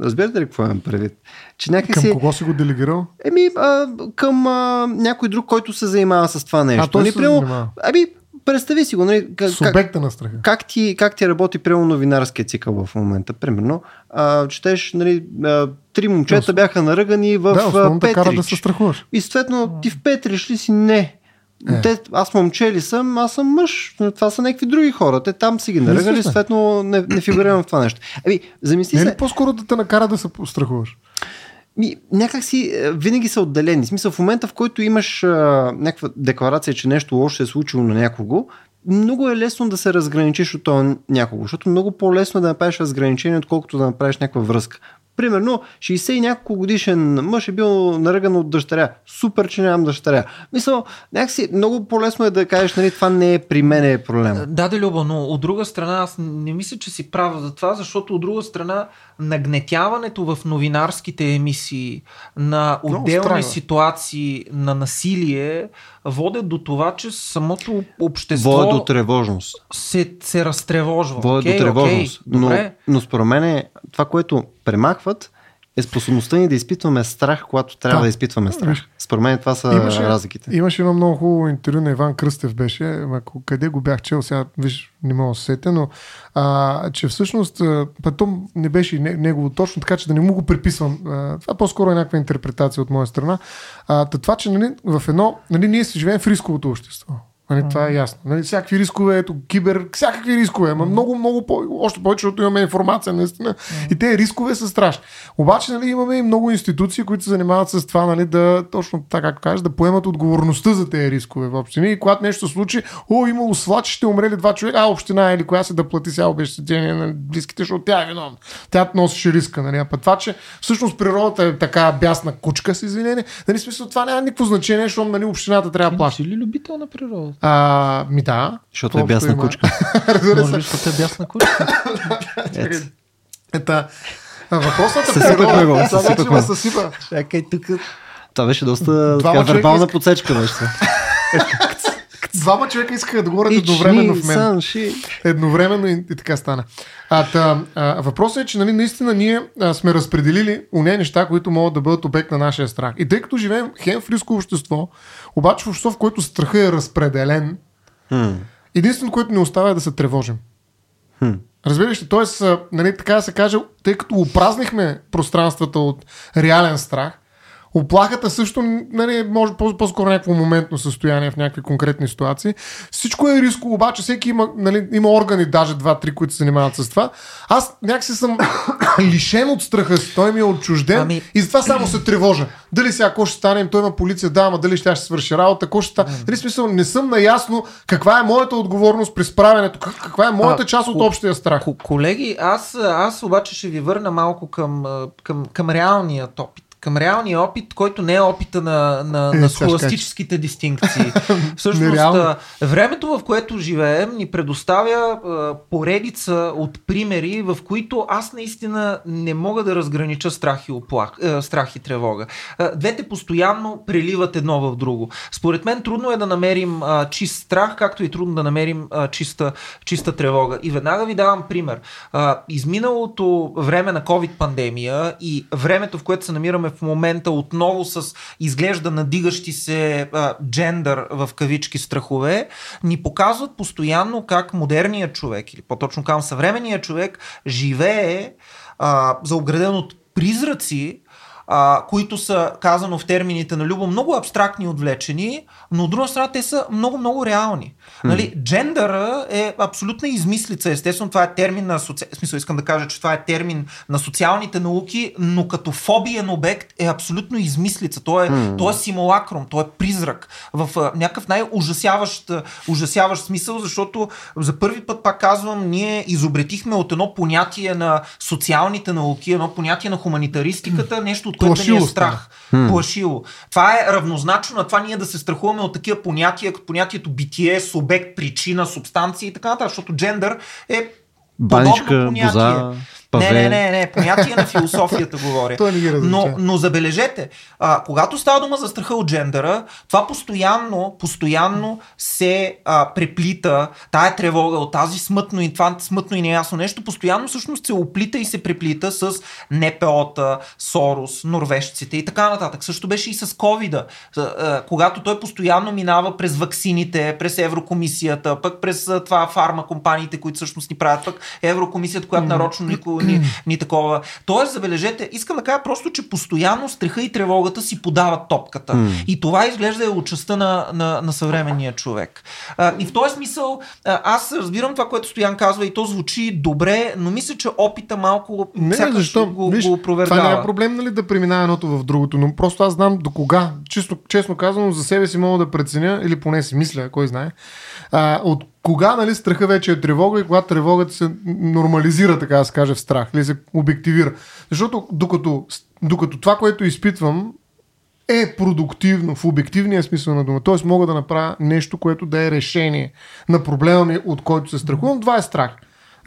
Разбирате ли какво имам предвид? Че някакси, към кого си го делегирал? Еми, а, към а, някой друг, който се занимава с това нещо. А той нали, се прямо, занимава? Ами, представи си го. Нали, как, Субекта на страха. Как ти, как ти работи прямо новинарския цикъл в момента? Примерно, а, четеш, нали, а, три момчета да, бяха наръгани в да, Петрич. Кара да се страхуваш. И съответно ти в Петрич ли си? Не. Е. Те, аз момче ли съм, аз съм мъж. Това са някакви други хора. Те там си ги наръгали, съответно не, не фигурирам в това нещо. Еми, замисли не се. Не по-скоро да те накара да се страхуваш? Ми, някак си е, винаги са отделени. В смисъл, в момента, в който имаш а, някаква декларация, че нещо лошо се е случило на някого, много е лесно да се разграничиш от това някого, защото много по-лесно е да направиш разграничение, отколкото да направиш някаква връзка. Примерно, 60 и няколко годишен мъж е бил наръган от дъщеря. Супер, че нямам дъщеря. Мисля, някакси много по-лесно е да кажеш, нали, това не е при мен е проблем. Да, да, Люба, но от друга страна, аз не мисля, че си права за това, защото от друга страна, нагнетяването в новинарските емисии на отделни ситуации на насилие водят до това, че самото общество Води до тревожност. Се, се разтревожва. Води okay, до тревожност. Okay, но, но според мен е това, което премахват, е способността ни да изпитваме страх, когато трябва да, да изпитваме страх. Според мен това са имаше, разликите. Имаше едно много хубаво интервю на Иван Кръстев беше, ако къде го бях чел, сега виж, не мога да се сетя, но а, че всъщност пътом не беше негово точно, така че да не му го приписвам. А, това по-скоро е някаква интерпретация от моя страна. А, това, че нали, в едно, нали, ние си живеем в рисковото общество. Нали, mm-hmm. Това е ясно. Нали, всякакви рискове, ето, кибер, всякакви рискове, ама mm-hmm. много, много по- още повече, защото имаме информация, наистина. Mm-hmm. И те рискове са страшни. Обаче, нали, имаме и много институции, които се занимават с това, нали, да, точно така, както кажеш, да поемат отговорността за тези рискове в общини. И когато нещо се случи, о, имало свлач, ще умрели два човека, а община или коя се да плати сега обещетение на близките, защото тя е виновна. Тя носеше риска. Нали. А това, че всъщност природата е така бясна кучка, с извинение, нали, смисъл, това няма никакво значение, защото нали, общината трябва да плаща. Ти ли любител на природа? А, ми да. Защото е бясна кучка. Може би, защото е бясна кучка. Ета. Въпросната природа. Го, сега вече ме съсипа. Чакай, тук. Това беше доста така, вербална подсечка. Беше. Двама човека искаха да говорят едновременно в мен. Едновременно и, и така стана. А, та, а, въпросът е, че нали, наистина ние а, сме разпределили у нея неща, които могат да бъдат обект на нашия страх. И тъй като живеем хем в рисково общество, обаче в общество, в което страха е разпределен, hmm. единственото, което ни оставя е да се тревожим. Hmm. Разбираш ли? Тоест, нали, така да се каже, тъй като опразнихме пространствата от реален страх, Оплахата също нали, може по-скоро някакво моментно състояние в някакви конкретни ситуации. Всичко е риско, обаче всеки има, нали, има органи, даже два-три, които се занимават с това. Аз някакси съм лишен от страха си. Той ми е отчужден ами... и затова само се тревожа. Дали сега какво ще стане, той има полиция, да, ама дали ще, ще свърши работа, какво ще стане. Дали смисъл, не съм наясно каква е моята отговорност при справянето, каква е моята а, част от общия страх. Колеги, аз, аз обаче ще ви върна малко към, към, към реалния опит към реалния опит, който не е опита на, на, Е, на схоластическите дистинкции. Всъщност, Нереално. времето, в което живеем, ни предоставя а, поредица от примери, в които аз наистина не мога да разгранича страх и, оплах, а, страх и тревога. А, двете постоянно преливат едно в друго. Според мен трудно е да намерим а, чист страх, както и трудно да намерим а, чиста, чиста тревога. И веднага ви давам пример. А, изминалото време на COVID-пандемия и времето, в което се намираме в момента отново с изглежда надигащи се а, джендър в кавички страхове, ни показват постоянно как модерният човек, или по-точно казвам съвременният човек, живее а, заобграден от призраци, а, които са, казано в термините на Любо, много абстрактни и отвлечени, но от друга страна те са много-много реални. Нали, джендъра е абсолютна измислица. Естествено, това е термин на соци... смисъл, искам да кажа, че това е термин на социалните науки, но като фобиен обект е абсолютно измислица. Той е, mm. той е симулакрум, той е призрак в а, някакъв най-ужасяващ ужасяващ смисъл, защото за първи път, пак казвам, ние изобретихме от едно понятие на социалните науки, едно понятие на хуманитаристиката, нещо от което ни е страх. Плашило. Това е равнозначно на това ние да се страхуваме от такива понятия, като понятието битие, субект, причина, субстанция и така нататък, защото джендър е Баничка, подобно понятие. боза, паве. Не, не, не, не, понятие на философията говоря. Но, но забележете, а, когато става дума за страха от джендъра, това постоянно, постоянно се а, преплита, тая тревога от тази смътно и това смътно и неясно нещо, постоянно всъщност се оплита и се преплита с НПО-та, Сорос, норвежците и така нататък. Също беше и с ковида, когато той постоянно минава през ваксините, през Еврокомисията, пък през това фармакомпаниите, които всъщност ни правят, пък Еврокомисията, която нарочно ни, ни, ни такова. Тоест, забележете, искам да кажа просто, че постоянно страха и тревогата си подават топката. М. И това изглежда е от частта на, на, на съвременния човек. А, и в този смисъл, аз разбирам това, което Стоян казва и то звучи добре, но мисля, че опита малко Не, сякаш защо? го, Виж, го опровергава. това няма проблем нали, да преминава едното в другото, но просто аз знам до кога, чисто, честно казано, за себе си мога да преценя, или поне си мисля, кой знае, а, от кога нали, страха вече е тревога и когато тревогата се нормализира, така да се каже, в страх, или се обективира. Защото докато, докато това, което изпитвам, е продуктивно в обективния смисъл на дума. Т.е. мога да направя нещо, което да е решение на проблема ми, от който се страхувам. Това е страх.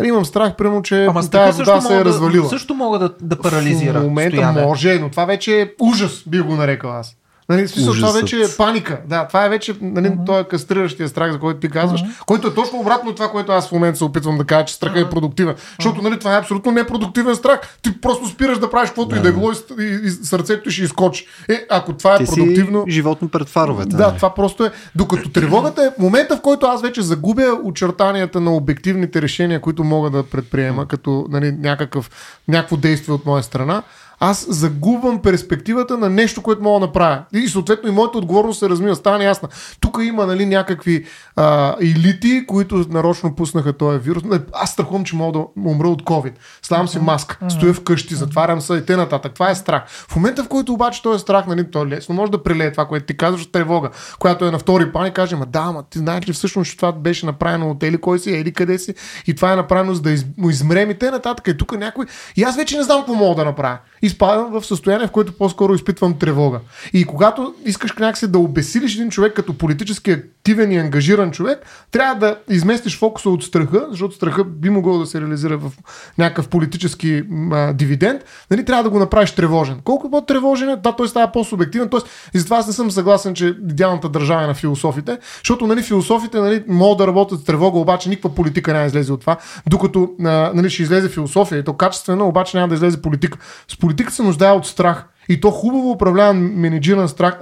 Имам страх, примерно, че Ама тази вода се е мога развалила. да, също мога да, да парализира. В момента Стояне. може, но това вече е ужас, би го нарекал аз. Нали, в смисъл, това вече е паника. Да, това е вече нали, uh-huh. този кастриращия страх, за който ти казваш, uh-huh. който е точно обратно от това, което аз в момента се опитвам да кажа, че страха uh-huh. е продуктивен. Защото нали, това е абсолютно непродуктивен страх. Ти просто спираш да правиш каквото и да е било и, и, и сърцето ти ще изкочи. Е, ако това е Ти продуктивно... си животно пред фаровете. Да, нали? това просто е. Докато тревогата е момента, в който аз вече загубя очертанията на обективните решения, които мога да предприема, като нали, някакъв, някакво действие от моя страна, аз загубвам перспективата на нещо, което мога да направя. И съответно и моята отговорност се размива, стана ясна. Тук има нали, някакви а, елити, които нарочно пуснаха този вирус. Аз страхувам, че мога да умра от COVID. Славам си маска, стоя вкъщи, затварям се и т.н. нататък. Това е страх. В момента, в който обаче този страх, нали, той лесно може да прелее това, което ти казваш, тревога, която е на втори план и каже, ма да, ма ти знаеш ли всъщност, че това беше направено от ели кой си, ели къде си и това е направено за да из, му измрем и т.н. нататък. И тук някой. И аз вече не знам какво мога да направя. Изпадам в състояние, в което по-скоро изпитвам тревога. И когато искаш някакси да обесилиш един човек като политически активен и ангажиран човек, трябва да изместиш фокуса от страха, защото страха би могъл да се реализира в някакъв политически а, дивиденд, нали, трябва да го направиш тревожен. Колко по-тревожен е, да, той става по-субективен. Тоест, и затова аз не съм съгласен, че идеалната държава е на философите, защото нали, философите нали, могат да работят с тревога, обаче никаква политика няма излезе от това, докато нали, ще излезе философия и то качествено, обаче няма да излезе политика. С политика се нуждае от страх. И то хубаво управляван менеджиран страх,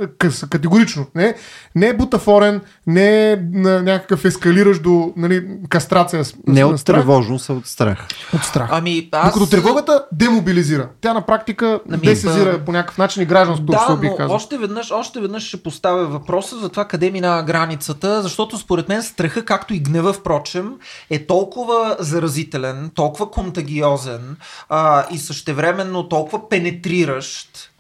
категорично. Не, не е бутафорен, не е на някакъв ескалиращ до нали, кастрация. с- Не от страх, тревожност, а от страх. от страх. Ами, аз... Докато тревогата демобилизира. Тя на практика Ами, десезира да. по някакъв начин и гражданското Да, общество, бих но казал. още веднъж, още веднъж ще поставя въпроса за това къде минава границата, защото според мен страха, както и гнева, впрочем, е толкова заразителен, толкова контагиозен а, и същевременно толкова пенетриращ,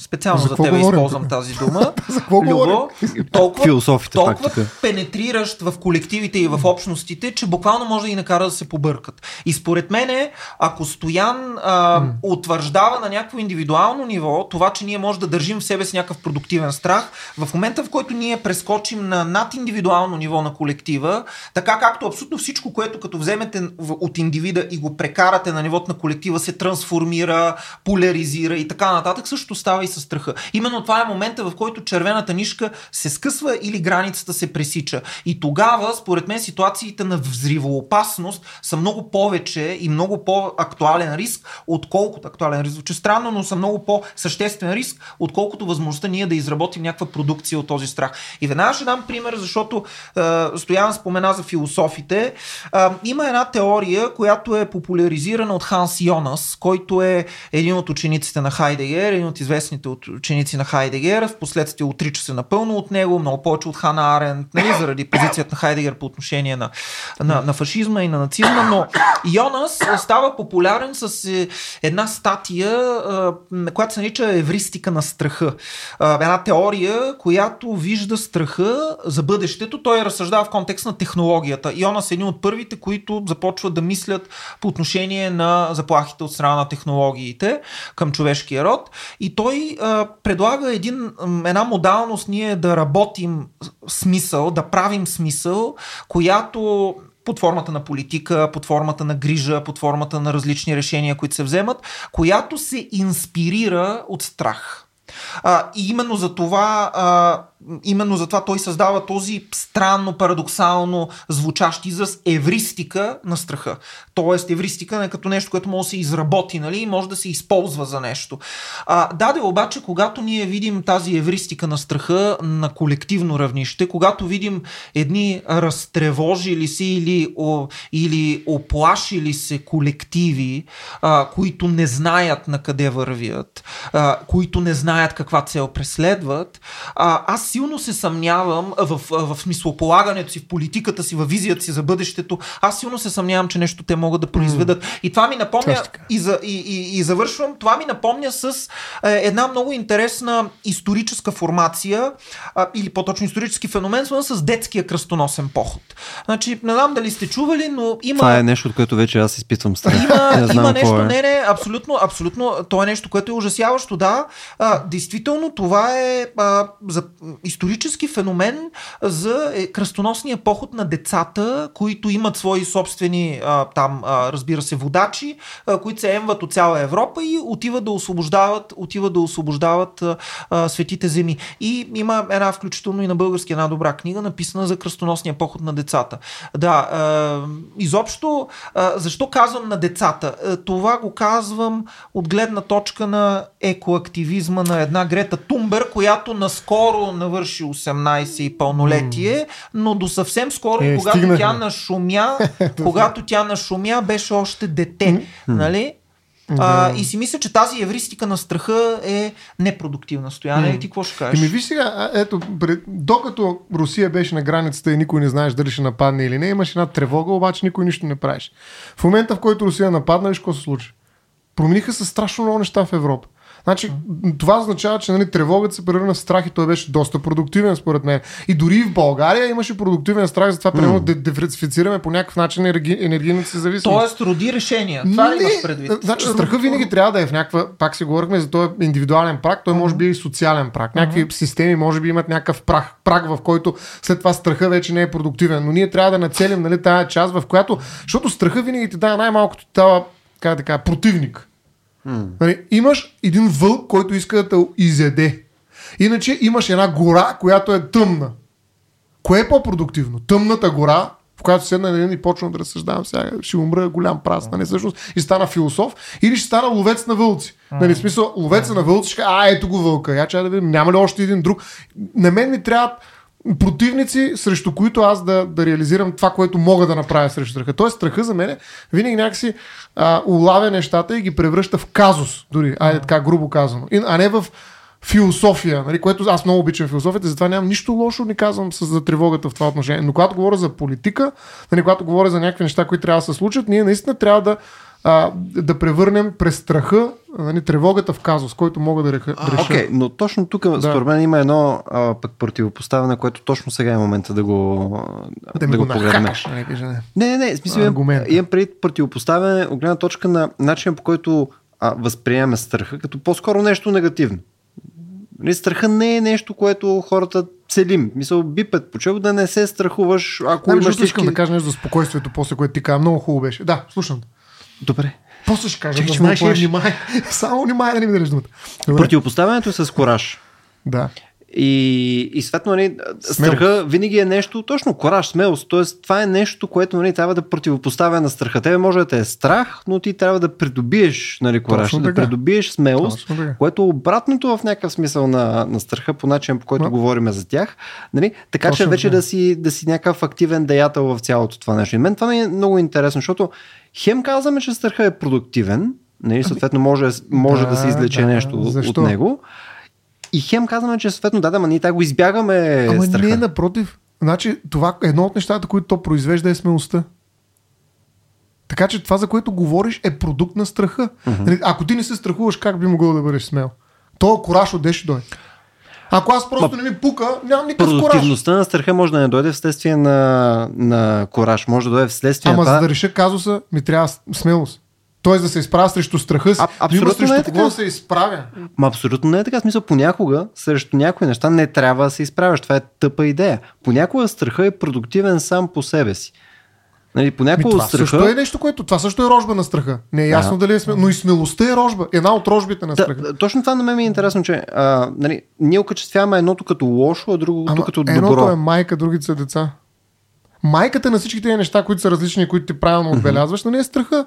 Специално За за, тебе говорим използвам тази дума. За какво Любо, толкова, Философите пак толкова тук. пенетриращ в колективите и в общностите, че буквално може да ги накара да се побъркат. И според мен, ако Стоян а, утвърждава на някакво индивидуално ниво това, че ние може да държим в себе си някакъв продуктивен страх, в момента в който ние прескочим на над индивидуално ниво на колектива, така както абсолютно всичко, което като вземете от индивида и го прекарате на нивото на колектива, се трансформира, поляризира и така нататък, също става и със страха. Именно това е момента, в който червената нишка се скъсва или границата се пресича. И тогава, според мен, ситуациите на взривоопасност са много повече и много по-актуален риск, отколкото актуален риск. Звучи странно, но са много по-съществен риск, отколкото възможността ние да изработим някаква продукция от този страх. И веднага ще дам пример, защото е, Стоян спомена за философите. Е, има една теория, която е популяризирана от Ханс Йонас, който е един от учениците на Хайдегер, един от известните от ученици на Хайдегер. В последствие отрича се напълно от него, много повече от Хана Арен, нали, заради позицията на Хайдегер по отношение на, на, на фашизма и на нацизма. Но Йонас става популярен с е, една статия, която се нарича евристика на страха. Една теория, която вижда страха за бъдещето. Той разсъждава в контекст на технологията. Йонас е един от първите, които започват да мислят по отношение на заплахите от страна на технологиите към човешкия род. И той а, предлага един, една модалност ние да работим смисъл, да правим смисъл, която под формата на политика, под формата на грижа, под формата на различни решения, които се вземат, която се инспирира от страх. А, и именно за това, а, именно за това той създава този странно, парадоксално звучащ израз евристика на страха. Тоест, евристика е като нещо, което може да се изработи, нали, и може да се използва за нещо. А, даде обаче, когато ние видим тази евристика на страха на колективно равнище, когато видим едни разтревожили се или, о, или оплашили се колективи, а, които не знаят на къде вървят, а, които не знаят каква цел преследват, а, аз силно се съмнявам в, в смислополагането си, в политиката си, в визията си за бъдещето. Аз силно се съмнявам, че нещо те могат да произведат. И това ми напомня, и, за, и, и, и завършвам, това ми напомня с е, една много интересна историческа формация, а, или по-точно исторически феномен, свързан с детския кръстоносен поход. Значи, не знам дали сте чували, но има... Това е нещо, от което вече аз изпитвам страх. Има, не знам има нещо, е. не, не, абсолютно, абсолютно, то е нещо, което е ужасяващо, да. А, действително, това е а, за, исторически феномен за е, кръстоносния поход на децата, които имат свои собствени, а, там, а, разбира се, водачи, а, които се емват от цяла Европа и отиват да освобождават, отиват да освобождават а, а, светите земи. И има една, включително и на български, една добра книга, написана за кръстоносния поход на децата. Да, а, изобщо, а, защо казвам на децата? А, това го казвам от гледна точка на екоактивизма на една Грета Тумбер, която наскоро навърши 18 и пълнолетие, но до съвсем скоро, Е, когато стигнахме. тя нашумя, когато тя нашумя, беше още дете. Нали? А, и си мисля, че тази евристика на страха е непродуктивна. Стояне, и ти какво ще кажеш? Еми виж сега, ето, пред, докато Русия беше на границата и никой не знаеш дали ще нападне или не, имаше една тревога, обаче никой нищо не правиш. В момента, в който Русия нападна, виж какво се случи. Промениха се страшно много неща в Европа. Значи, това означава, че нали, тревогата се превърна в страх и той беше доста продуктивен, според мен. И дори в България имаше продуктивен страх, затова примерно да диверсифицираме по някакъв начин енерги- енергийната си зависимост. Тоест, роди решения. Това ли Не, имаш предвид? Значи, страха винаги трябва да е в някаква, пак си говорихме за този индивидуален прак, той може би е и социален прак. Някакви системи може би имат някакъв прах, прак, в който след това страха вече не е продуктивен. Но ние трябва да нацелим нали, тази част, в която, защото страха винаги ти дава най-малкото това, как да кажа, противник. Нали, имаш един вълк, който иска да те изяде. Иначе имаш една гора, която е тъмна. Кое е по-продуктивно? Тъмната гора, в която седна на един и почвам да разсъждавам сега, ще умра голям прас, нали, всъщност, и стана философ, или ще стана ловец на вълци. Нали, смисъл, ловеца на вълци ще а, ето го вълка, я чая да видим, няма ли още един друг. На мен ми трябват противници, срещу които аз да, да реализирам това, което мога да направя срещу страха. Тоест страха за мен винаги някакси а, улавя нещата и ги превръща в казус, дори, айде така грубо казано, а не в философия, нали, което аз много обичам философията, затова нямам нищо лошо, не казвам с, за тревогата в това отношение. Но когато говоря за политика, нали, когато говоря за някакви неща, които трябва да се случат, ние наистина трябва да, а, да превърнем през страха, нали, тревогата в казус, който мога да реша. Окей, okay, но точно тук да. според мен има едно а, пък противопоставяне, което точно сега е момента да го да, да го го погледнем. нали, кажа, не. Не, не, смисъл имам, имам преди противопоставяне от гледна точка на начина по който а, възприемаме страха, като по-скоро нещо негативно. Нали, страха не е нещо, което хората целим. Мисъл, би предпочел да не се страхуваш, ако Не, имаш защото искам всички... да кажа нещо за спокойствието, после което ти каза. Много хубаво беше. Да, слушам. Добре. После ще кажа, Чакай, да че знаеш плаши. внимай. Само внимай да не ми дадеш думата. Добре. Противопоставянето е с кораж. Да. И, и съответно, нали, страха винаги е нещо, точно кораж, смелост. Тоест, това е нещо, което нали, трябва да противопоставя на страха. Тебе може да те е страх, но ти трябва да придобиеш нали, кораж, да придобиеш смелост, Точно което е обратното в някакъв смисъл на, на страха, по начин по който Да. говорим за тях. Нали? Така че Точно вече така. да си, да си някакъв активен деятел в цялото това нещо. И мен това ми е много интересно, защото хем казваме, че страха е продуктивен, нали, съответно може, може да, да, се извлече да. нещо Защо? от него. И хем казваме, че съответно, да, да, ма ние така го избягаме Ама страха. не, напротив. Значи, това е едно от нещата, които то произвежда е смелостта. Така че това, за което говориш, е продукт на страха. Mm-hmm. Ако ти не се страхуваш, как би могъл да бъдеш смел? То кораж ще дойде. Ако аз просто не ми пука, нямам никакъв кораж. Продуктивността на страха може да не дойде вследствие на, на кораж, може да дойде вследствие Ама на за това. да реша казуса, ми трябва смелост. Тоест да се изправя срещу страха си. А- Но има абсолютно срещу не е така. да се изправя. Ма абсолютно не е така. В Смисъл, понякога срещу някои неща не трябва да се изправяш. Това е тъпа идея. Понякога страха е продуктивен сам по себе си. Нали, понякога това страха... също е нещо, което. Това също е рожба на страха. Не е ясно дали е смел. Но и смелостта е рожба. Една от рожбите на страха. Да, точно това на мен ми е интересно, че а, нали, ние окачествяваме едното като лошо, а другото Ама като едното добро. е майка, другите са деца. Майката на всички тези неща, които са различни, които ти правилно отбелязваш, нали е страха.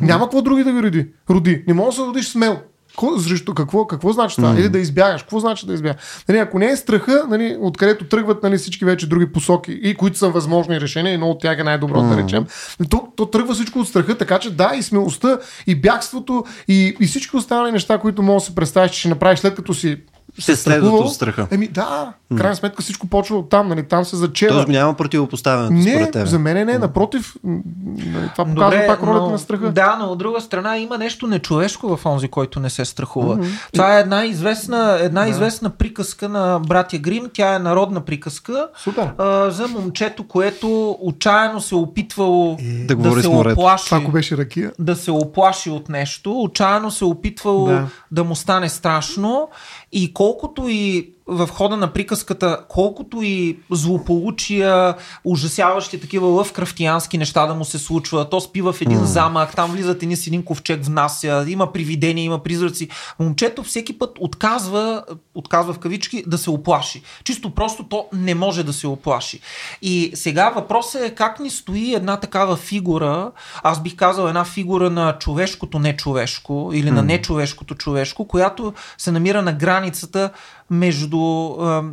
Няма какво други да ви роди. роди. Не може да се родиш смел. Какво, срещу, какво, какво значи това? Или да избягаш. Какво значи да избягаш? Нали, ако не е страха, нали, откъдето тръгват нали, всички вече други посоки, и които са възможни решения, едно от тях е най-добро да речем, то, то тръгва всичко от страха, така че да, и смелостта, и бягството, и, и всички останали неща, които можеш да си представиш, че ще направиш след като си Се следват страхувал. от страха. Еми да, в крайна сметка всичко почва от там, нали, там се зачева. Тоест няма противопоставянето Не, за мен не, напротив, нали, това показва пак ролята на страха. Да, но от друга страна има нещо нечовешко в онзи, който не се страхува. Mm-hmm. Това е една известна, една известна приказка на братя Грим. Тя е народна приказка Супер. а, за момчето, което отчаяно се опитвало Да говори се оплаши. Това беше ракия. да се оплаши от нещо, отчаяно се опитвал да. Да. да му стане страшно и колкото и в хода на приказката, колкото и злополучия, ужасяващи такива лъвкрафтиянски неща да му се случва, то спи в един mm. замък, там влизат едни с един ковчег внася, има привидения, има призраци. Момчето всеки път отказва, отказва в кавички, да се оплаши. Чисто просто то не може да се оплаши. И сега въпросът е как ни стои една такава фигура, аз бих казал една фигура на човешкото нечовешко или на нечовешкото човешко, която се намира на границата между, а,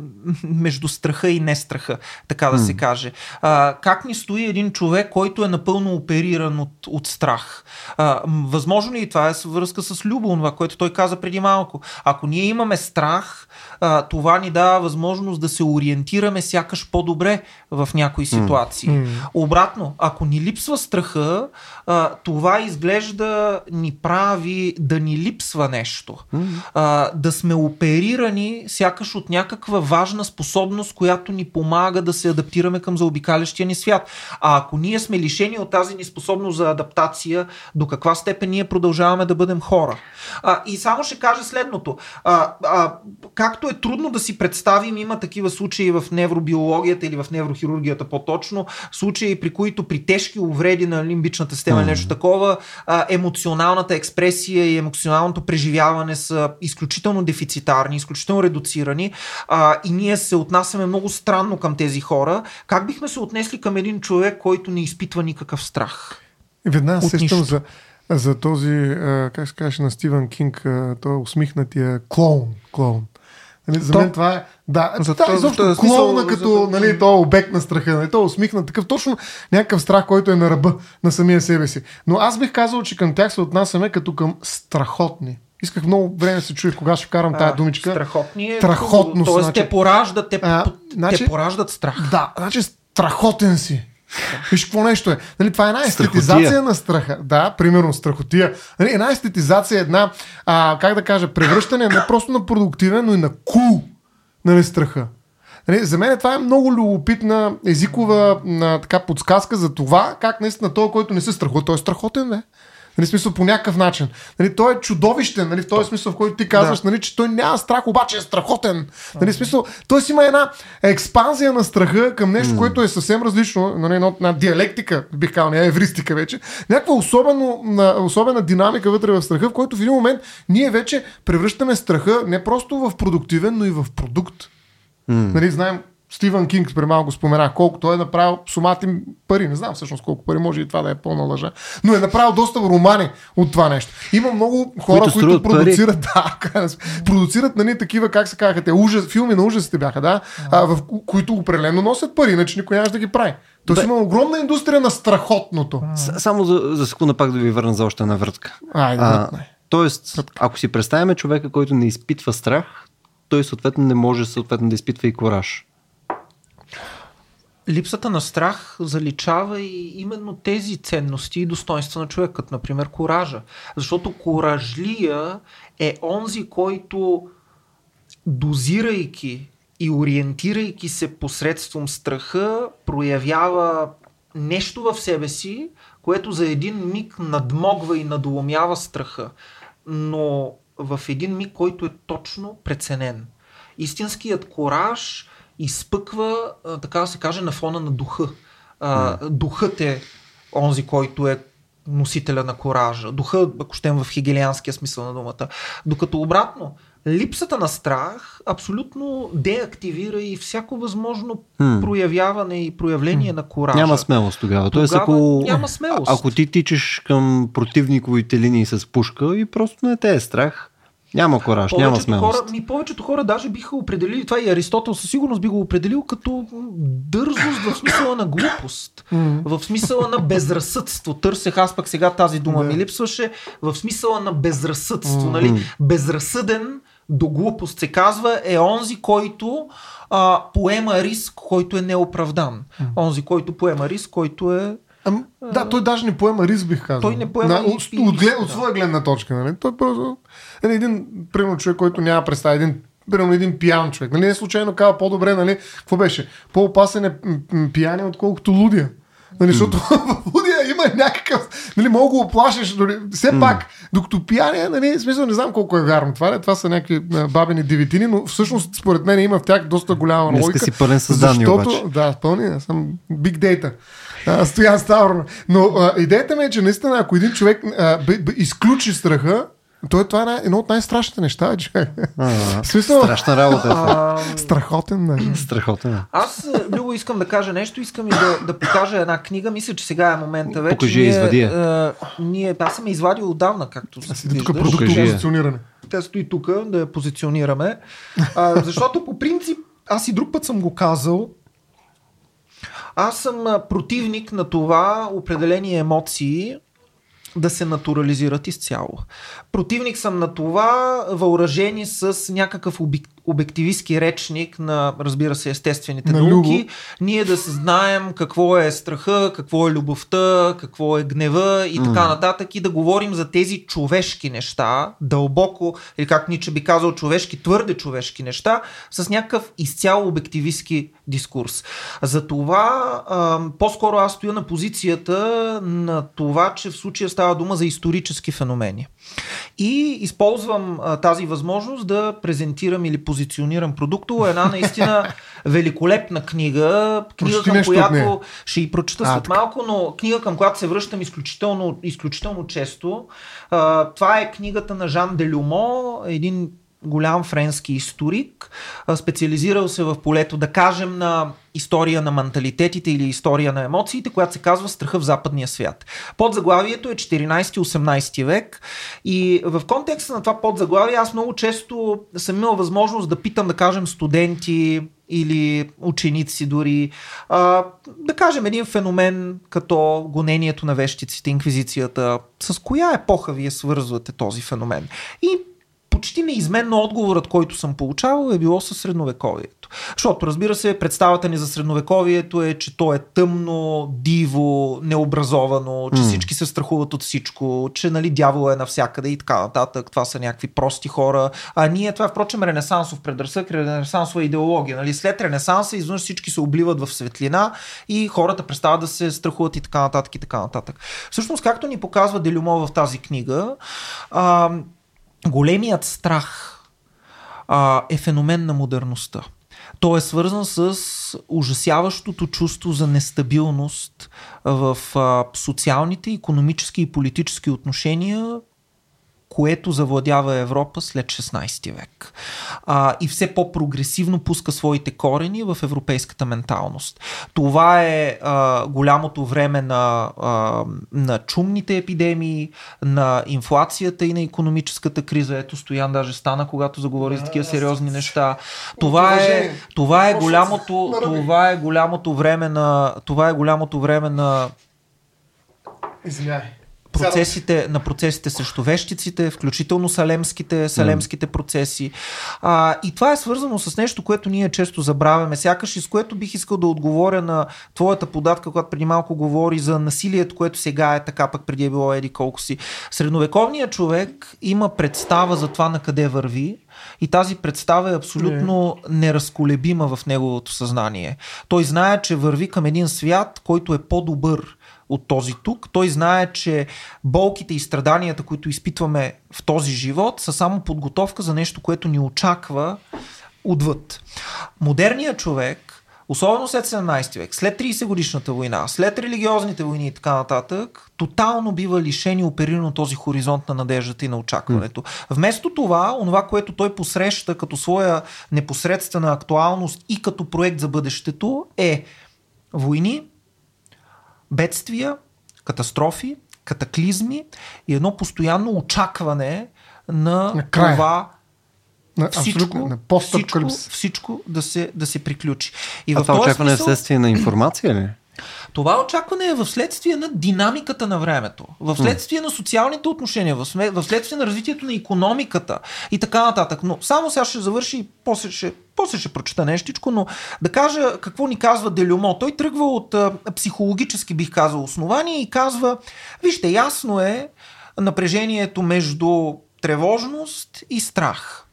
между страха и нестраха, така да се каже. А, как ни стои един човек, който е напълно опериран от, от страх? А, възможно ли и това е връзка с Любо, това, което той каза преди малко? Ако ние имаме страх, а, това ни дава възможност да се ориентираме сякаш по-добре в някои ситуации. Обратно, ако ни липсва страха, а, това изглежда ни прави да ни липсва нещо. А, да сме оперирани сякаш от някаква важна способност, която ни помага да се адаптираме към заобикалящия ни свят. А ако ние сме лишени от тази ни способност за адаптация, до каква степен ние продължаваме да бъдем хора? А, и само ще кажа следното. А, а, както е трудно да си представим, има такива случаи в невробиологията или в неврохирургията по-точно, случаи при които при тежки увреди на лимбичната система mm. нещо такова, а, емоционалната експресия и емоционалното преживяване са изключително дефицитарни, изключително редуцирани а, и ние се отнасяме много странно към тези хора. Как бихме се отнесли към един човек, който не изпитва никакъв страх? Веднага сещам за, за този, как се казваше на Стивен Кинг, той усмихнатия клоун. клоун. Нали, за То- мен това е. Да, За да, то- изобщо смисъл, клоуна за- като нали, то е обект на страха. Нали, той е усмихнат такъв точно някакъв страх, който е на ръба на самия себе си. Но аз бих казал, че към тях се отнасяме като към страхотни. Исках много време да се чуя кога ще вкарам тази думичка. Страхотни е. Страхотно, Тоест значи- те пораждат, те, А, те значи- пораждат страх. Да, значи страхотен си. Виж какво нещо е. Нали, това е една естетизация Страхотия. на страха. Да, примерно страхотия. Нали, една естетизация, една, а, как да кажа, превръщане не просто на продуктивен, но и на кул нали, страха. Нали, за мен това е много любопитна езикова на, така, подсказка за това, как наистина той, който не се страхува, той е страхотен, бе. Нали, смисъл по някакъв начин. Нали, той е чудовищен, нали, в този смисъл, в който ти казваш, нали, че той няма страх, обаче е страхотен. Нали, смисъл, той си има една експанзия на страха към нещо, което е съвсем различно, нали, една, една диалектика, бих казал, не евристика вече. Някаква особено, на- особена динамика вътре в страха, в който в един момент ние вече превръщаме страха не просто в продуктивен, но и в продукт. Нали, знаем, Стивън Кинг при малко споменах колко той е направил сумати пари. Не знам всъщност колко пари, може и това да е пълна лъжа. Но е направил доста романи от това нещо. Има много хора, Които които, струват пари. продуцират, да, продуцират нали, такива, как се казаха, те ужас, филми на ужасите бяха, да, а, в ко- които определено носят пари, иначе никой нямаше да ги прави. Тоест Бе- има огромна индустрия на страхотното. С- Само за, за секунда пак да ви върна за още една врътка. Айде, А, въртне. тоест, ако си представяме човека, който не изпитва страх, той съответно не може съответно да изпитва и кораж. Липсата на страх заличава и именно тези ценности и достоинства на човек, като например коража. Защото коражлия е онзи, който дозирайки и ориентирайки се посредством страха, проявява нещо в себе си, което за един миг надмогва и надломява страха, но в един миг, който е точно преценен. Истинският кораж изпъква, така да се каже, на фона на духа. А, духът е онзи, който е носителя на коража. Духа, ако щем в хегелианския смисъл на думата. Докато обратно, липсата на страх абсолютно деактивира и всяко възможно Хм. проявяване и проявление на коража. Няма смелост тогава. Тоест, Тогава ако, няма смелост. ако ти тичаш към противниковите линии с пушка и просто не те е страх, няма кораж, няма Повечето смелост. хора, ми повечето хора даже биха определили, това и Аристотел със сигурност би го определил като дързост в смисъла на глупост, в смисъла на безразсъдство. Търсех аз пък сега тази дума ми липсваше, в смисъла на безразсъдство. Нали? Безразсъден до глупост се казва е онзи, който а, поема риск, който е неоправдан. Онзи, който поема риск, който е Ам, да, той даже не поема риск, бих казал. Той не поема На, от, от, от да. своя гледна точка. Нали? Той просто е един, примерно, човек, който няма представа, един Примерно един пиян човек. Нали, не случайно казва по-добре, нали, какво беше? По-опасен е пияне, отколкото лудия. Нали, защото в лудия има някакъв, нали, мога го оплашиш, дори, все пак, докато пияне, нали, смисъл не знам колко е вярно това, не? това са някакви бабени девитини, но всъщност според мен има в тях доста голяма Днеска логика. си пълен с данни защото, обаче. Да, пълни, аз съм big data. А, Стоян Ставро. Но а, идеята ми е, че наистина, ако един човек а, б, б, изключи страха, то е това е най- едно от най-страшните неща. А, В смисъл, страшна работа е това. страхотен, нали? Страхотен. е. Аз, Любо, искам да кажа нещо. Искам и да, да покажа една книга. Мисля, че сега е момента вече. Покажи, ние, извади ние, аз съм я извадил отдавна, както Аз седи тук продуктово позициониране. Тя стои тук да я позиционираме. А, защото по принцип, аз и друг път съм го казал, аз съм противник на това определени емоции да се натурализират изцяло. Противник съм на това, въоръжени с някакъв обик, обективистски речник на, разбира се, естествените На науки, ние да съзнаем какво е страха, какво е любовта, какво е гнева и така нататък и да говорим за тези човешки неща, дълбоко, или как Ниче би казал, човешки, твърде човешки неща, с някакъв изцяло обективистски дискурс. Затова по-скоро аз стоя на позицията на това, че в случая става дума за исторически феномени. И използвам а, тази възможност да презентирам или позиционирам продуктово една наистина великолепна книга, книга към която ще и прочета след малко, но книга към която се връщам изключително, изключително често. А, това е книгата на Жан Делюмо, един голям френски историк, специализирал се в полето, да кажем, на история на менталитетите или история на емоциите, която се казва Страха в западния свят. Подзаглавието е 14-18 век и в контекста на това подзаглавие аз много често съм имал възможност да питам, да кажем, студенти или ученици дори, да кажем един феномен като гонението на вещиците, инквизицията, с коя епоха вие свързвате този феномен? И почти неизменно отговорът, който съм получавал е било със средновековието. Защото, разбира се, представата ни за средновековието е, че то е тъмно, диво, необразовано, че mm. всички се страхуват от всичко, че нали, дявол е навсякъде и така нататък. Това са някакви прости хора. А ние, това е впрочем ренесансов предразсък, ренесансова идеология. Нали? След ренесанса изведнъж всички се обливат в светлина и хората престават да се страхуват и така нататък и така нататък. Всъщност, както ни показва Делюмо в тази книга, големият страх а, е феномен на модерността. Той е свързан с ужасяващото чувство за нестабилност в а, социалните, економически и политически отношения, което завладява Европа след 16 век. А, и все по-прогресивно пуска своите корени в европейската менталност. Това е а, голямото време на, а, на чумните епидемии, на инфлацията и на економическата криза. Ето Стоян даже стана, когато заговори за такива сериозни неща. Това е, това е голямото, това е голямото време на това е голямото време на Извинявай процесите, на процесите срещу вещиците, включително салемските, салемските процеси. А, и това е свързано с нещо, което ние често забравяме, сякаш и с което бих искал да отговоря на твоята податка, която преди малко говори за насилието, което сега е така, пък преди е било еди колко си. Средновековният човек има представа за това на къде върви, и тази представа е абсолютно неразколебима в неговото съзнание. Той знае, че върви към един свят, който е по-добър от този тук. Той знае, че болките и страданията, които изпитваме в този живот, са само подготовка за нещо, което ни очаква отвъд. Модерният човек особено след 17 век, след 30 годишната война, след религиозните войни и така нататък, тотално бива лишен и опериран от този хоризонт на надеждата и на очакването. Вместо това, онова, което той посреща като своя непосредствена актуалност и като проект за бъдещето е войни, бедствия, катастрофи, катаклизми и едно постоянно очакване на, на това на, всичко, на всичко, всичко да, се, да се приключи. И а в това очакване смисъл, е следствие на информация ли? Това очакване е в следствие на динамиката на времето, в следствие на социалните отношения, в следствие на развитието на економиката и така нататък. Но само сега ще завърши и после ще, после ще прочета нещичко, но да кажа какво ни казва Делюмо. Той тръгва от а, психологически, бих казал, основания и казва, вижте, ясно е напрежението между тревожност и страх.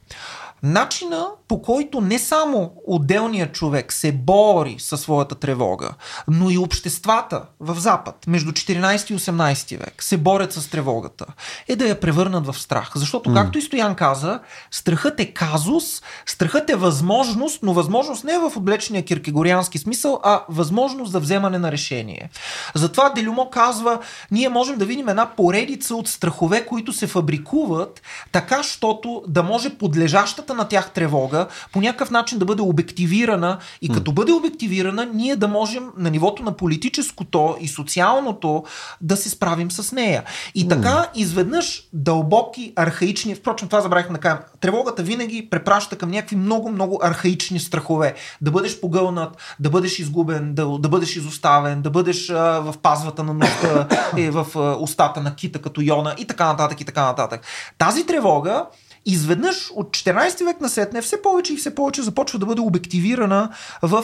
Начина по който не само отделният човек се бори със своята тревога, но и обществата в Запад между 14 и 18 век се борят с тревогата, е да я превърнат в страх. Защото, както и Стоян каза, страхът е казус, страхът е възможност, но възможност не е в отблечения киркегориански смисъл, а възможност за вземане на решение. Затова Делюмо казва, ние можем да видим една поредица от страхове, които се фабрикуват, така, щото да може подлежащата на тях тревога по някакъв начин да бъде обективирана и като бъде обективирана, ние да можем на нивото на политическото и социалното да се справим с нея. И така, изведнъж дълбоки, архаични, впрочем това забравихме да кажем, тревогата винаги препраща към някакви много-много архаични страхове. Да бъдеш погълнат, да бъдеш изгубен, да, да бъдеш изоставен, да бъдеш а, в пазвата на нощта, е, в а, устата на кита като Йона и така нататък и така нататък. Тази тревога изведнъж от 14 век на сетне все повече и все повече започва да бъде обективирана в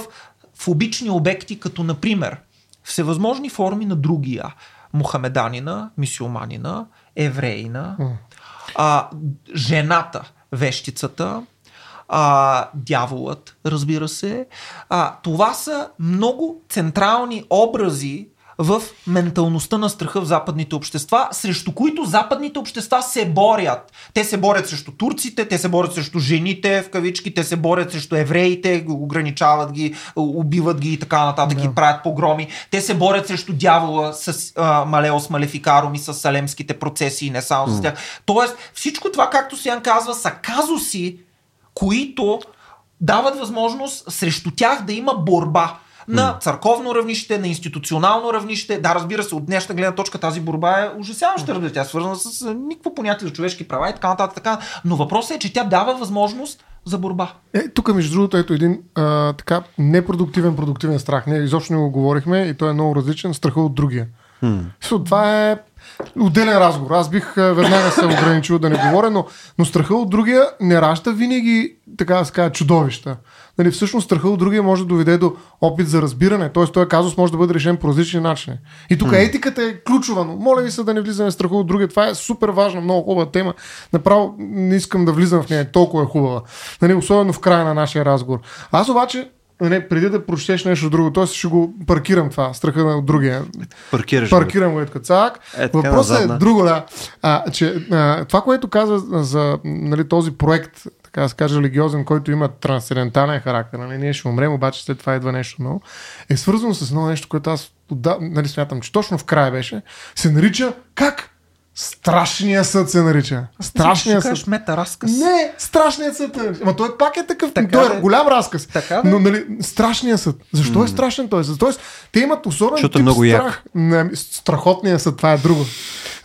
фобични обекти, като например всевъзможни форми на другия. Мухамеданина, мисиоманина, евреина, а, жената, вещицата, а, дяволът, разбира се. А, това са много централни образи в менталността на страха в западните общества, срещу които западните общества се борят. Те се борят срещу турците, те се борят срещу жените, в кавички, те се борят срещу евреите, ограничават ги, убиват ги и така нататък да. и правят погроми. Те се борят срещу дявола с а, Малеос Малефикарум и с салемските процеси и не само mm. с тях. Тоест, всичко това, както Сиян казва, са казуси, които дават възможност срещу тях да има борба на църковно равнище, на институционално равнище. Да, разбира се, от днешна гледна точка тази борба е ужасяваща, разбира Тя е свързана с никакво понятие за човешки права и така нататък. Така. Но въпросът е, че тя дава възможност за борба. Е, тук, между другото, ето един а, така непродуктивен, продуктивен страх. Не, изобщо не го говорихме и той е много различен. Страха от другия. Hmm. Това е отделен разговор. Аз бих веднага се ограничил да не говоря, но, но страха от другия не ражда винаги, така да се кажа, чудовища. Нали, всъщност страха от другия може да доведе до опит за разбиране. Т.е. този казус може да бъде решен по различни начини. И тук етиката е ключова, но моля ви се да не влизаме в страха от другия. Това е супер важна, много хубава тема. Направо не искам да влизам в нея, толкова е хубава. Нали, особено в края на нашия разговор. Аз обаче не, преди да прочетеш нещо друго, т.е. ще го паркирам това, страха на другия. Паркираш Паркирам го е така цак. Е, Въпросът е друго, да. А, че, а, това, което каза за нали, този проект, така да се каже, религиозен, който има трансцендентален характер, нали, ние ще умрем, обаче след това идва нещо ново, е свързано с едно нещо, което аз нали, смятам, че точно в края беше, се нарича как? Страшния съд се нарича. Страшния съд. кажеш мета разказ. Не, страшният съд. Ама той пак е такъв. Така той е голям разказ. Така. Но, нали, страшният съд. Защо е страшен той съд? Тоест, те имат особен Защото е тип много страх. Не, страхотният съд, това е друго.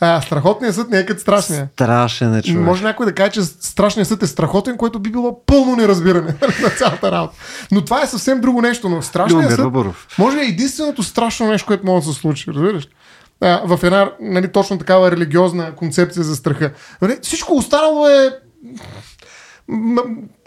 А, страхотният съд не е като страшния. Страшен е човек. Може някой да каже, че страшният съд е страхотен, което би било пълно неразбиране на цялата работа. Но това е съвсем друго нещо. Но страшният Любомир съд може да е единственото страшно нещо, което може да се случи. Разбираш? В една нали, точно такава религиозна концепция за страха. Нали, всичко останало е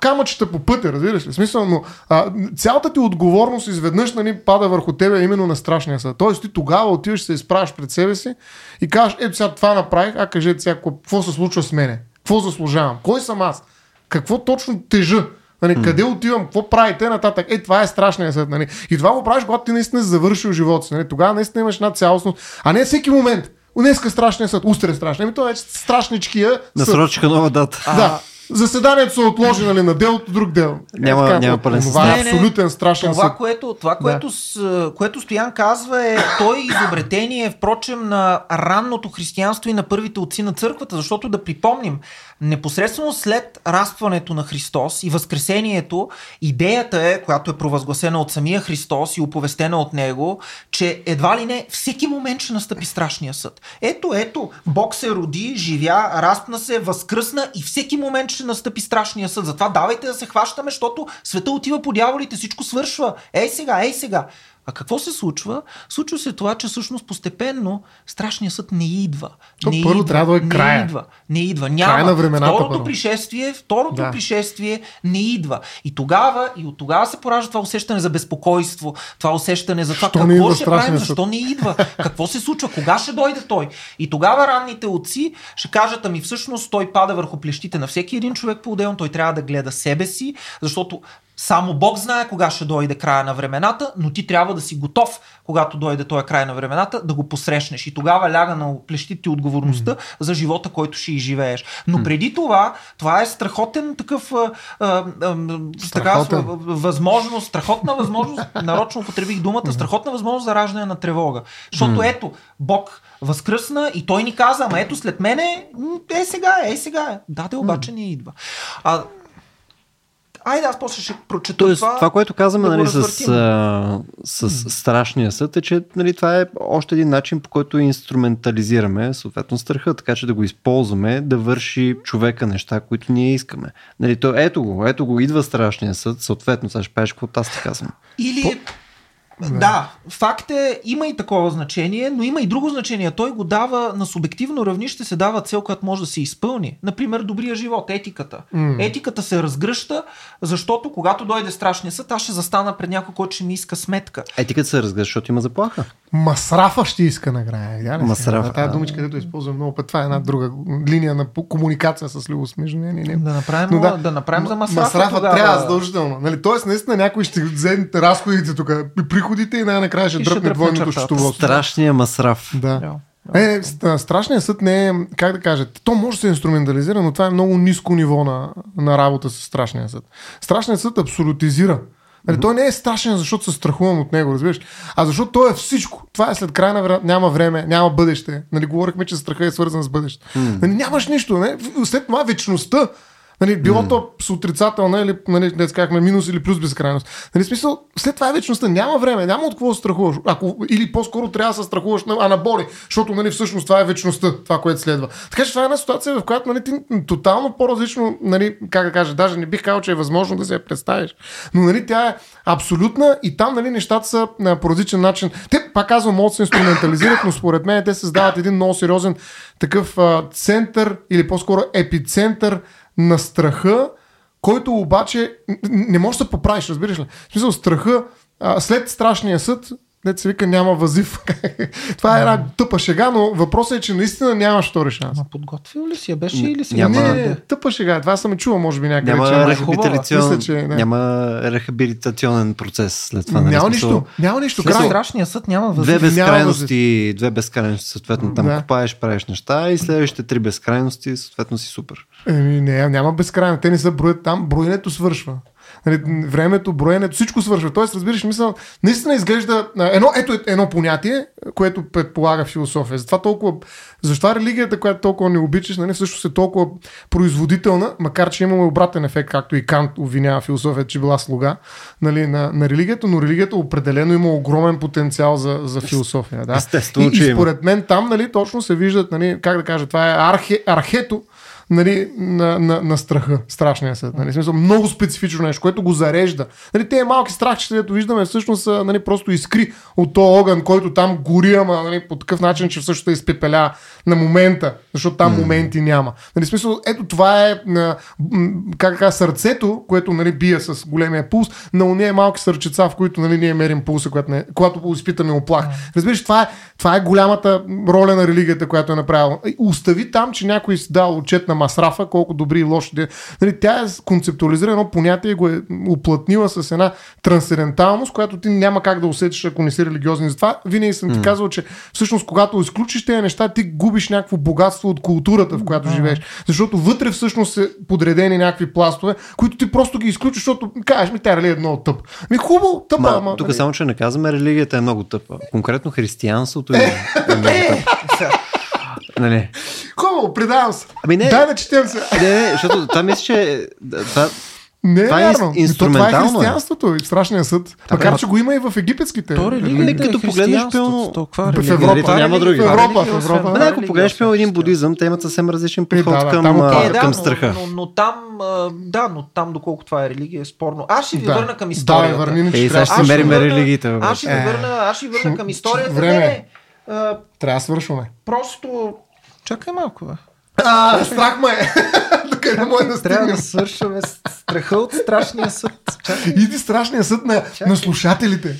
камъчета по пътя, разбираш ли? Смисъл, но а, цялата ти отговорност изведнъж нали, пада върху тебе именно на страшния съд. Тоест ти тогава отиваш, се изправиш пред себе си и кажеш, ето сега това направих, а кажете сега какво се случва с мене? Какво заслужавам? Кой съм аз? Какво точно тежа? Нали, къде отивам, какво правите нататък? Е, това е страшният съд. Нали? И това го правиш, когато ти наистина си завършил живота си. Нали? Тогава наистина имаш една цялостност, а не всеки момент. Днеска страшния съд, утре е страшен. Ами това е страшничкия съд. Насрочиха нова дата. Да. Заседанието се отложи нали, на делото, друг дел. Няма- така, няма пълен Това е абсолютен страшен Това, съд. което, това което, с, което Стоян казва е, той е изобретение, впрочем, на ранното християнство и на първите отци на църквата, защото да припомним, непосредствено след разпването на Христос и възкресението, идеята е, която е провъзгласена от самия Христос и оповестена от него, че едва ли не всеки момент ще настъпи страшния съд. Ето, ето, Бог се роди, живя, разпна се, възкръсна и всеки момент ще настъпи страшния съд. Затова давайте да се хващаме, защото света отива по дяволите, всичко свършва. Ей сега, ей сега. А какво се случва? Случва се това, че всъщност постепенно страшният съд не идва. То не първо идва, трябва да е не края. идва. Не идва. Няма. Край на времената второто първо. пришествие, второто Да. пришествие не идва. И тогава, и от тогава се поражда това усещане за безпокойство, това усещане за това не какво ще правим, съд? защо не идва, какво се случва, кога ще дойде той. И тогава ранните отци ще кажат, ами всъщност той пада върху плещите на всеки един човек по-отделно, той трябва да гледа себе си, защото само Бог знае кога ще дойде края на времената, но ти трябва да си готов, когато дойде този край на времената, да го посрещнеш. И тогава ляга на плещите ти отговорността за живота, който ще изживееш. Но преди това, това е страхотен такъв а, а, а, така, възможност, страхотна възможност, нарочно употребих думата, страхотна възможност за раждане на тревога. Защото ето, Бог възкръсна и той ни каза, ама ето след мене, е сега, е, е сега. е. Да, де, обаче не идва. А, Айде, аз после ще прочета Тоест, това. това, което казваме да нали, с, а, с страшния съд е, че нали, това е още един начин, по който инструментализираме съответно страха, така че да го използваме да върши човека неща, които ние искаме. Нали, то, ето го, ето го, идва страшния съд, съответно, сега ще правиш каквото аз ти казвам. Или... Да, факт е, има и такова значение, но има и друго значение. Той го дава на субективно равнище, се дава цел, която може да се изпълни. Например, добрия живот, етиката. М. Етиката се разгръща, защото когато дойде страшния съд, аз ще застана пред някой, който ще ми иска сметка. Етиката се разглежда, защото има заплаха. Масрафа ще иска накрая. сега? Масрафа, Тая да. думичка, където използвам много път. Това е една друга линия на комуникация с Любов между нея и. Да направим, Но да, да направим за масрафа. Масрафа тогава. трябва задължително. Нали? Тоест, наистина някой ще вземе разходите тук, приходите и най-накрая ще дръпне двойното счетоводство. Страшния масраф. Да. Е, ст- страшният съд не е, как да кажа, то може да се инструментализира, но това е много ниско ниво на, на работа с страшния съд. Страшният съд абсолютизира. Нали, той не е страшен, защото се страхувам от него, разбираш? А защото той е всичко. Това е след край на време, няма време, няма бъдеще. Нали, говорихме, че страха е свързан с бъдеще. Нали, нямаш нищо. Не? След това вечността Нали, било то с отрицателна или, нали, не казахме, минус или плюс безкрайност. Нали, смисъл, след това е вечността. Няма време, няма от какво да страхуваш. Ако, или по-скоро трябва да се страхуваш на анаболи, защото нали, всъщност това е вечността, това, което следва. Така че това е една ситуация, в която нали, ти тотално по-различно, нали, как да кажа, даже не бих казал, че е възможно да се я представиш. Но нали, тя е абсолютна и там нали, нещата са на по различен начин. Те, пак казвам, могат да се инструментализират, но според мен те създават един много сериозен такъв а, център или по-скоро епицентър на страха, който обаче не може да поправиш, разбираш ли? В смисъл, страха а, след страшния съд Дет се вика няма възив. Това е една тъпа шега, но въпросът е, че наистина нямаш втори шанс. Ма подготвил ли си я? Беше или си? Няма. Не, не, тъпа шега. Това съм чувал, може би някъде. Няма, че е рехабилитацион... Мисля, че не. няма рехабилитационен процес след това. нали? няма Смисъл, нищо. Няма нищо. Край. страшния съд няма Две възможност. безкрайности, две безкрайности, съответно там Да. копаеш, правиш неща и следващите три безкрайности, съответно си супер. Еми, не, няма безкрайно. Те не са броят там. Броенето свършва. Нали, времето, броенето, всичко свършва. Тоест, разбираш, мисъл, наистина изглежда едно, ето е едно понятие, което предполага философия. Затова толкова, защо религията, която толкова не обичаш, нали, всъщност е толкова производителна, макар че имаме обратен ефект, както и Кант обвинява философията, че била слуга нали, на, на религията, но религията определено има огромен потенциал за, за философия. Да? Естествено, и, че и според мен там нали, точно се виждат, нали, как да кажа, това е архе, архето нали, на, на, на страха, страшния съд. Нали, смисъл, много специфично нещо, което го зарежда. Нали, те малки страхчета, които виждаме, всъщност са нали, просто искри от този огън, който там гори, ама нали, по такъв начин, че всъщност е изпепеля на момента, защото там моменти няма. Нали, смисъл, ето това е на, как така, сърцето, което нали, бие с големия пулс, на уния малки сърчеца, в които нали, ние мерим пулса, когато, не, когато изпитаме оплах. Разбираш, това е, това е голямата роля на религията, която е направила. Остави там, че някой си дал отчет на масрафа, колко добри и лоши. де- Нали, тя е концептуализира едно понятие и го е уплътнила с една трансценденталност, която ти няма как да усетиш, ако не си религиозен. Затова винаги съм ти казвал, че всъщност когато изключиш тези неща, ти губиш някакво богатство от културата, в която живееш. Защото вътре всъщност са подредени някакви пластове, които ти просто ги изключиш, защото кажеш ми, тя религия е много тъп. Ми хубаво, тъпа, Ма, ама. тук нали. само, че не казваме, религията е много тъпа. Конкретно християнството е, е много тъпо. Нали? Хубаво, предавам се. Ами не. Дай да четем се. Не, не, защото това мисля, че това, Не е Това е вярно. инс- Ми, то Това е инструментално е. християнството и страшния съд. Макар, че го има и в египетските. То религията като е погледнеш, християнството. пълно- каква В религия? Европа. Това е Няма религия, други. това е В Европа, религия, в Европа. Това е ако религия, погледнеш по един будизъм, те имат съвсем различен Е, подход да, да, към, там Е, да, към но, страха. Но, но, там, а, да, но там доколко това е религия е спорно. Аз ще ви Да. върна към Да, историята. върни, Ей, иначе сега ще Аз си върна- религиите. бе, Аз ще ви Е. върна, аз ще ви върна към историята. Време. А, Трябва да свършваме. просто... Чакай малко, бе. А, страх ме е. Докъде може да Трябва стигнем? да свършваме страха от страшния съд. Иди страшния съд на, на слушателите.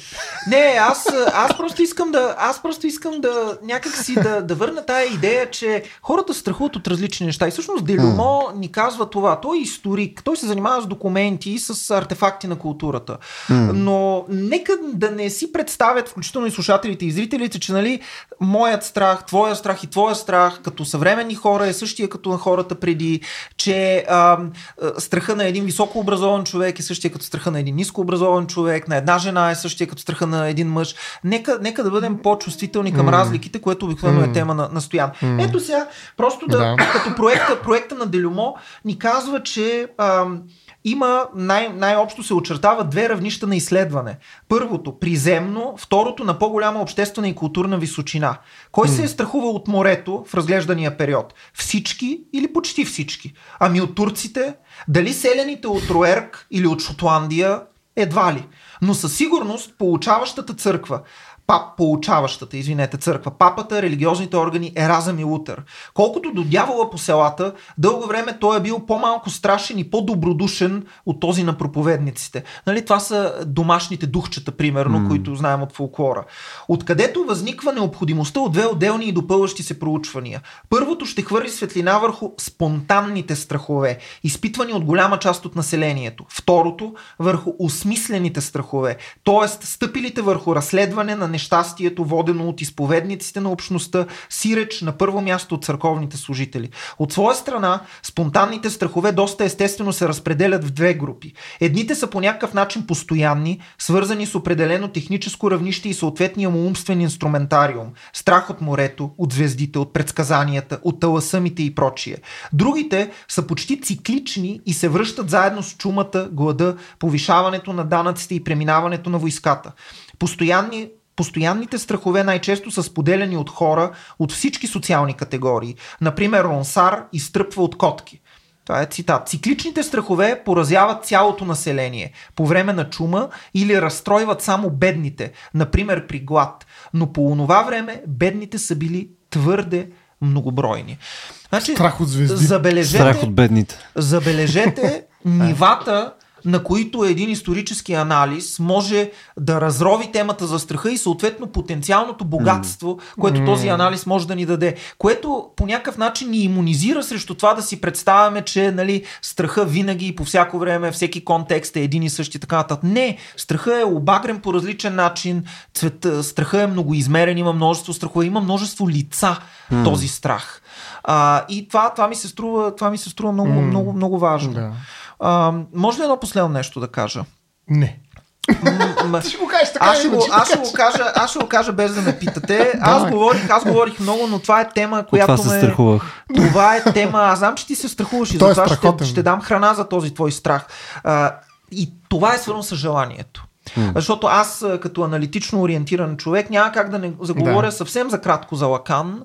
Не, аз, аз просто искам да, аз просто искам да някак си да, да върна тая идея, че хората страхуват от различни неща. И всъщност Делюмо ни казва това. Той е историк, той се занимава с документи и с артефакти на културата. Но нека да не си представят, включително и слушателите и зрителите, че нали, моят страх, твоя страх и твоя страх като съвременни хора е същия като на хората преди, че а, страха на един високо образован човек е същия като страха на един ниско образован човек, на една жена е същия като страха на един мъж. Нека, нека да бъдем по-чувствителни към разликите, което обикновено е тема на, на Стоян. Ето сега, просто да, Да. като проекта, проекта на Делюмо ни казва, че ам, има най- най-общо се очертава две равнища на изследване. Първото приземно, второто на по-голяма обществена и културна височина. Кой се е страхувал от морето в разглеждания период? Всички или почти всички? Ами от турците? Дали селените от Роерк или от Шотландия? Едва ли. Но със сигурност получаващата църква пап, получаващата, извинете, църква, папата, религиозните органи, Еразъм и Лутър. Колкото до дявола по селата, дълго време той е бил по-малко страшен и по-добродушен от този на проповедниците. Нали, това са домашните духчета, примерно, mm. които знаем от фолклора. Откъдето възниква необходимостта от две отделни и допълващи се проучвания. Първото ще хвърли светлина върху спонтанните страхове, изпитвани от голяма част от населението. Второто върху осмислените страхове, т.е. стъпилите върху разследване на нещастието, водено от изповедниците на общността, сиреч на първо място от църковните служители. От своя страна, спонтанните страхове доста естествено се разпределят в две групи. Едните са по някакъв начин постоянни, свързани с определено техническо равнище и съответния му умствен инструментариум. Страх от морето, от звездите, от предсказанията, от таласъмите и прочие. Другите са почти циклични и се връщат заедно с чумата, глада, повишаването на данъците и преминаването на войската. Постоянни Постоянните страхове най-често са споделяни от хора от всички социални категории. Например, Ронсар изтръпва от котки. Това е цитат. Цикличните страхове поразяват цялото население по време на чума или разстройват само бедните, например при глад. Но по онова време бедните са били твърде многобройни. Значи, Страх от звезди. Забележете, Страх от бедните. Забележете нивата на които един исторически анализ може да разрови темата за страха и съответно потенциалното богатство, което този анализ може да ни даде. Което по някакъв начин ни иммунизира срещу това да си представяме, че нали, страха винаги и по всяко време, всеки контекст е един и същи така нататък. Не, страха е обагрен по различен начин, цвета, страха е многоизмерен, има множество страхове, има множество лица mm. този страх. А, и това, това, ми се струва, това ми се струва много, mm. много, много важно. Да. А, може ли едно последно нещо да кажа? Не. М- ще го кажеш така. Аз ще, го, аз, ще го кажа, аз ще го кажа без да ме питате. Аз говорих, аз говорих много, но това е тема, която това ме... страхувах. Това е тема, аз знам, че ти се страхуваш и затова ще, ще дам храна за този твой страх. А, и това е свързано с желанието. Mm. Защото аз като аналитично ориентиран човек няма как да не заговоря да. съвсем за кратко за Лакан,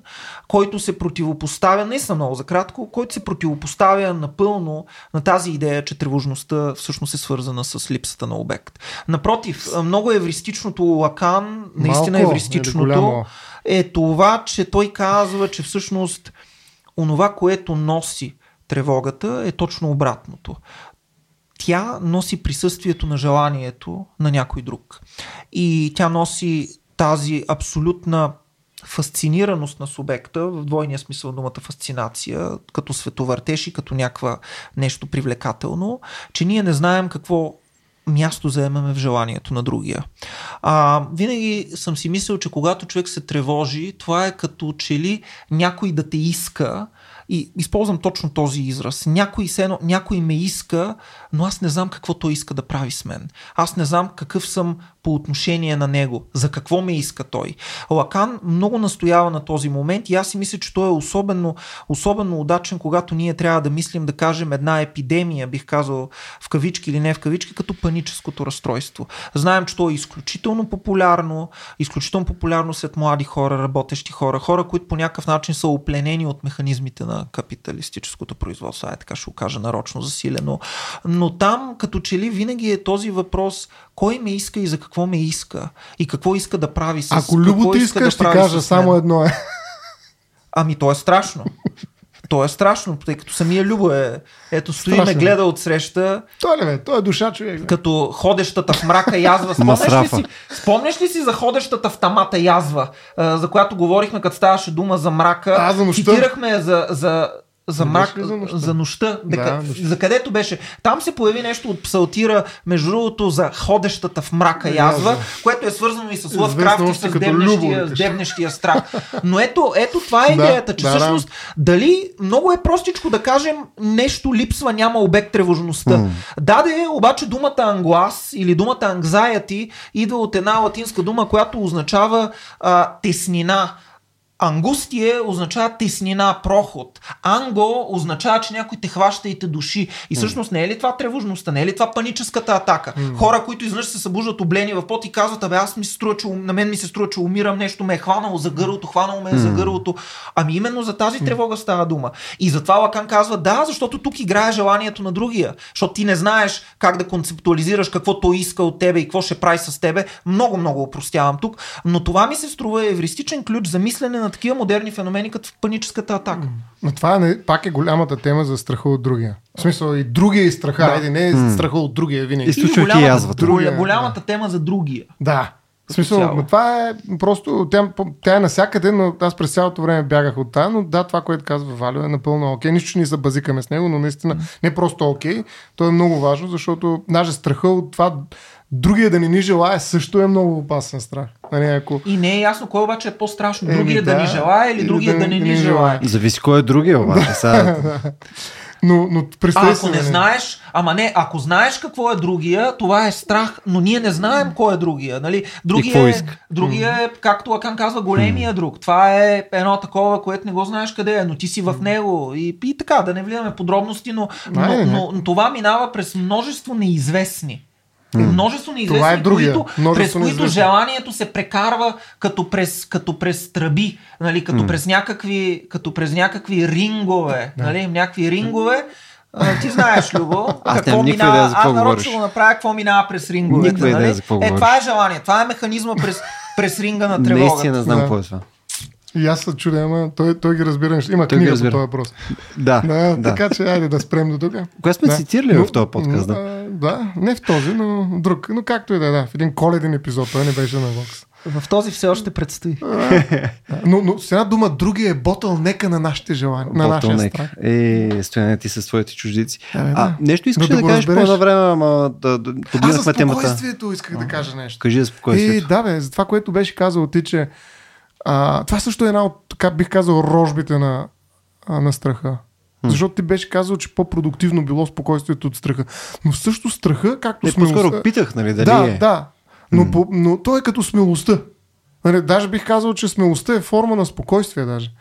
който се противопоставя, не са много за кратко, който се противопоставя напълно на тази идея, че тревожността всъщност е свързана с липсата на обект. Напротив, много евристичното Лакан, наистина Малко, евристичното, е това, че той казва, че всъщност онова, което носи тревогата е точно обратното тя носи присъствието на желанието на някой друг. И тя носи тази абсолютна фасцинираност на субекта, в двойния смисъл думата фасцинация, като световъртеж и като някаква нещо привлекателно, че ние не знаем какво място заемаме в желанието на другия. А, винаги съм си мислил, че когато човек се тревожи, това е като че ли някой да те иска и използвам точно този израз. Някой, сено, някой ме иска, но аз не знам какво той иска да прави с мен. Аз не знам какъв съм по отношение на него. За какво ме иска той. Лакан много настоява на този момент и аз си мисля, че той е особено, особено удачен, когато ние трябва да мислим, да кажем, една епидемия, бих казал в кавички или не в кавички, като паническото разстройство. Знаем, че то е изключително популярно, изключително популярно сред млади хора, работещи хора, хора, които по някакъв начин са опленени от механизмите на капиталистическото производство. Ай, така ще го кажа нарочно засилено. Но там, като че ли винаги е този въпрос, кой ме иска и за какво ме иска и какво иска да прави с Ако Любо ти иска, да ще кажа само едно е. Ами то е страшно. То е страшно, тъй като самия Любо е. Ето стои ме гледа от среща. Той не, той е душа човек. Бе. Като ходещата в мрака язва. Спомняш ли, си, спомняш ли си за ходещата в тамата язва, за която говорихме, като ставаше дума за мрака? А, за нощта. Цитирахме за, за за, мрак, за нощта. За, нощта. Да, за където беше. Там се появи нещо от псалтира, между другото, за ходещата в мрака язва, което е свързано и с Лъвкрафт и с дебнещия, страх. Но ето, ето това е идеята, че да, всъщност да. дали много е простичко да кажем нещо липсва, няма обект тревожността. Mm. Даде обаче думата англас или думата anxiety идва от една латинска дума, която означава а, теснина Ангустие означава теснина, проход. Анго означава, че някой те хваща и те души. И всъщност не е ли това тревожността, не е ли това паническата атака? Mm. Хора, които изведнъж се събуждат облени в пот и казват, абе аз ми се струва, че на мен ми се струва, че умирам, нещо ме е хванало за гърлото, хванало ме е за гърлото. Ами именно за тази тревога става дума. И затова Лакан казва, да, защото тук играе желанието на другия. Защото ти не знаеш как да концептуализираш какво той иска от тебе и какво ще прави с тебе. Много, много упростявам тук. Но това ми се струва евристичен ключ за мислене на такива модерни феномени, като паническата атака. Но това не, пак е голямата тема за страха от другия. В смисъл и другия и страха. Да. Айде, не е страха от другия винаги. Изключвайки голямата, язва. Другия, голямата да. тема за другия. Да. В смисъл, цяло. но това е просто, тя, тя е насякъде, но аз през цялото време бягах от тази, но да, това, което казва Валю е напълно окей. Нищо, че ни се базикаме с него, но наистина не просто окей, то е много важно, защото даже страха от това другия да не ни желая също е много опасен страх. Нали, ако... И не е ясно кой обаче е по-страшно. Другия да, да. ни желая или Или другия да, не ни желая. Зависи кой е другия, обаче. Сега, Но, но А ако не нали, знаеш, ама не, ако знаеш какво е другия, това е страх, но ние не знаем кой е другия. Нали? Другия, какво е, иска? другия е, както Акан казва, големия друг. Това е едно такова, което не го знаеш къде е, но ти си в него. И, и така, да не влизаме подробности, но, но, но, но това минава през множество неизвестни. Множество неизвестни, Това е другия. които, Множество през които неизвестни. желанието се прекарва като през, като през тръби, нали, като, през някакви, като през някакви рингове, нали, някакви рингове. А, ти знаеш, Любо, Аз какво минава. идея за какво Аз нарочно ще го направя какво минава през ринговете. Никаква идея нали? за какво е, говориш. това е желание, това е механизма през, през ринга на тревогата. наистина не знам Да. какво е това. И аз се чудя, ама той, той ги разбира. неща. Има Той книга по разбира. този въпрос. Да, Да, да. така че айде да спрем до тук. Кое сме Да. цитирали Но- в този подкаст? Да? а, Да, не в този, но друг. Но както и да е, да. В един коледен епизод, той не беше на Vox. В този все още предстои. Да, Но, но с една дума, другия е ботъл нека на нашите желания, на нашия страх. Е, стояне ти с твоите чуждици. Да, А, да. нещо искаш да да, го кажеш по едно време, ама да, да Аз за подминахме темата. спокойствието исках да кажа нещо. Кажи за Е, спокойствието. да, бе, за това, което беше казал ти, че а, това също е една от, така бих казал, рожбите на, на страха. Защото ти беше казал, че по-продуктивно било спокойствието от страха. Но също страха, както Не, смелостта... по-скоро питах, нали, дали да, е. да. Но, по, но той е като смелостта. Нали, даже бих казал, че смелостта е форма на спокойствие даже.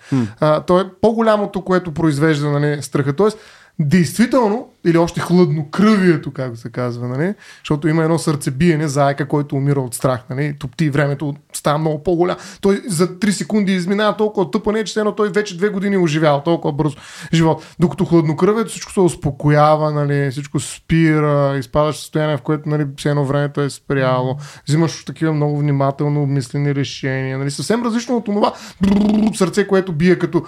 А, то е по-голямото, което произвежда нали, страха. Тоест, действително, или още хладно кръвието, както се казва, нали? защото има едно сърцебиене, заека, който умира от страх. Нали? Топти времето става много по-голям. Той за 3 секунди изминава толкова тъпане, че едно той вече две години е оживява толкова бързо живот. Докато хладнокръвието всичко се успокоява, нали? всичко спира, изпадаш в състояние, в което нали, все едно времето е спряло. Взимаш такива много внимателно обмислени решения. Нали? Съвсем различно от това сърце, което бие като...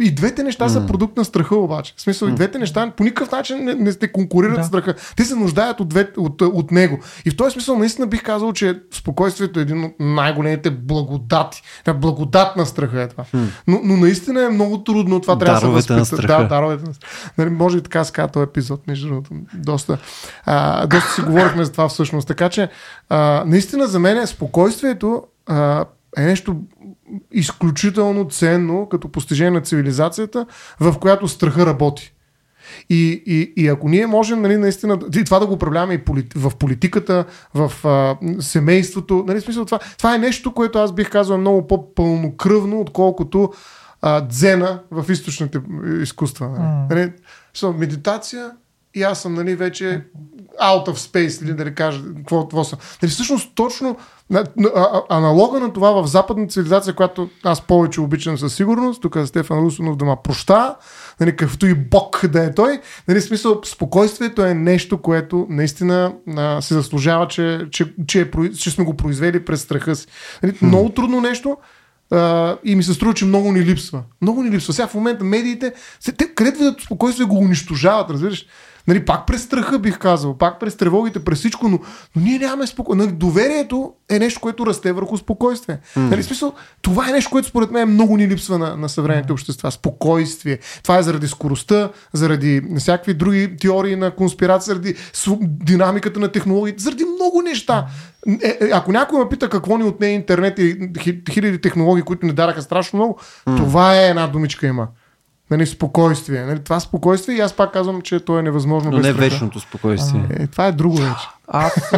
И двете неща са продукт на страха обаче. В смисъл, и двете неща по никакъв начин не, не се конкурират Да. страха. Те се нуждаят от, две, от, от него. И в този смисъл наистина бих казал, че спокойствието е един от най-големите благодати. Да, благодат на страха е това. Но, но наистина е много трудно. Това трябва да се на възпита. страха. Да, даровете на страха. Нали, може и така да се казва този епизод, между другото. Доста, а, доста си говорихме за това всъщност. Така че, а, наистина за мен спокойствието а, е нещо изключително ценно като постижение на цивилизацията, в която страха работи. И, и, и ако ние можем нали, наистина и това да го управляваме и полит, в политиката, в а, семейството, нали, смисъл, това, това е нещо, което аз бих казал е много по-пълнокръвно, отколкото а, дзена в източните изкуства. Нали. М. Нали, so, медитация и аз съм нали, вече out of space, или да ли кажа какво, какво съм. Нали, всъщност точно аналога на това в западната цивилизация, която аз повече обичам със сигурност, тук е Стефан Русонов да ма проща, нали, какъвто и бог да е той, нали, смисъл спокойствието е нещо, което наистина а, се заслужава, че, че, че, е, че сме го произвели през страха си. Нали, много трудно нещо, Uh, и ми се струва, че много ни липсва. Много ни липсва. Сега в момента медиите, те, където видят спокойствие, го унищожават, разбираш? Нали, пак през страха бих казал, пак през тревогите, през всичко, но, но ние нямаме спокойствие. Нали, доверието е нещо, което расте върху спокойствие. Mm. Нали, смисъл, това е нещо, което според мен много ни липсва на, на съвременните общества. Спокойствие. Това е заради скоростта, заради всякакви други теории на конспирация, заради динамиката на технологиите, заради много неща. Е, е, ако някой ме пита какво ни отне интернет и хи- хиляди технологии, които ни дараха страшно много, това е една думичка има. Нали, спокойствие. Нали, това спокойствие и аз пак казвам, че то е невъзможно Но без не страха. вечното спокойствие. Е, това е друго вече. Аз,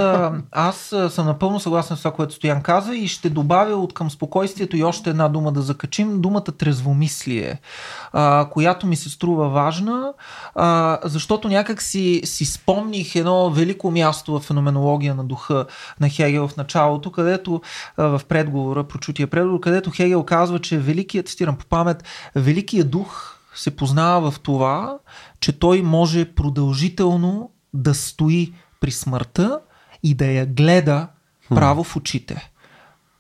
аз съм напълно съгласен с това, което Стоян каза и ще добавя от към спокойствието и още една дума да закачим. Думата трезвомислие, а, която ми се струва важна, а, защото някак си, си спомних едно велико място в феноменология на духа на Хегел в началото, където а, в предговора, прочутия предговор, където Хегел казва, че великият, цитирам по памет, великият дух се познава в това, че той може продължително да стои при смъртта и да я гледа право в очите.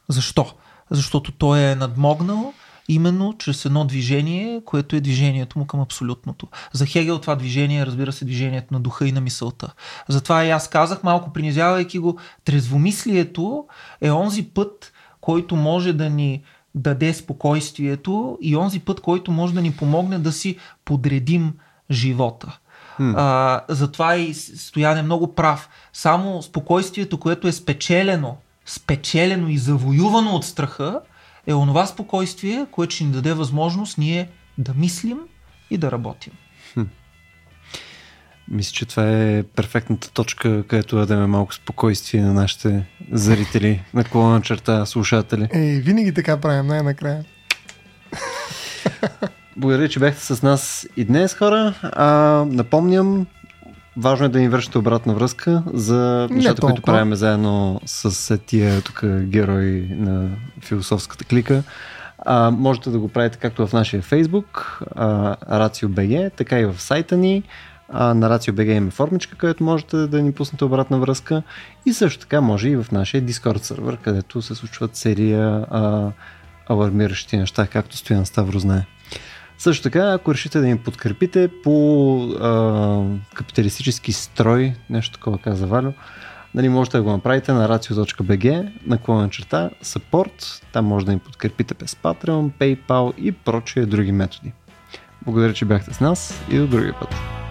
Защо? Защото той е надмогнал именно чрез едно движение, което е движението му към абсолютното. За Хегел това движение разбира се, движението на духа и на мисълта. Затова и аз казах, малко принизявайки го, трезвомислието е онзи път, който може да ни даде спокойствието и онзи път, който може да ни помогне да си подредим живота. Hmm. А, затова и Стоян е много прав. Само спокойствието, което е спечелено, спечелено и завоювано от страха, е онова спокойствие, което ще ни даде възможност ние да мислим и да работим. Хм. Мисля, че това е перфектната точка, където да дадем малко спокойствие на нашите зрители, на колона черта, слушатели. Ей, винаги така правим, най-накрая. Благодаря, че бяхте с нас и днес, хора. А, напомням, важно е да ни вършите обратна връзка за нещата, които правим заедно с тия тук герои на философската клика. А, можете да го правите както в нашия Facebook, RACIO.BG, така и в сайта ни. А, на RACIO.BG има формичка, където можете да ни пуснете обратна връзка. И също така може и в нашия Discord сервер, където се случват серия а, алармиращи неща, както Стоян Ставро знае. Също така, ако решите да ни подкрепите по а, капиталистически строй, нещо такова каза Валю, нали, можете да го направите на racio.bg, наклонен черта, support, там може да ни подкрепите без Patreon, PayPal и прочие други методи. Благодаря, че бяхте с нас и до другия път.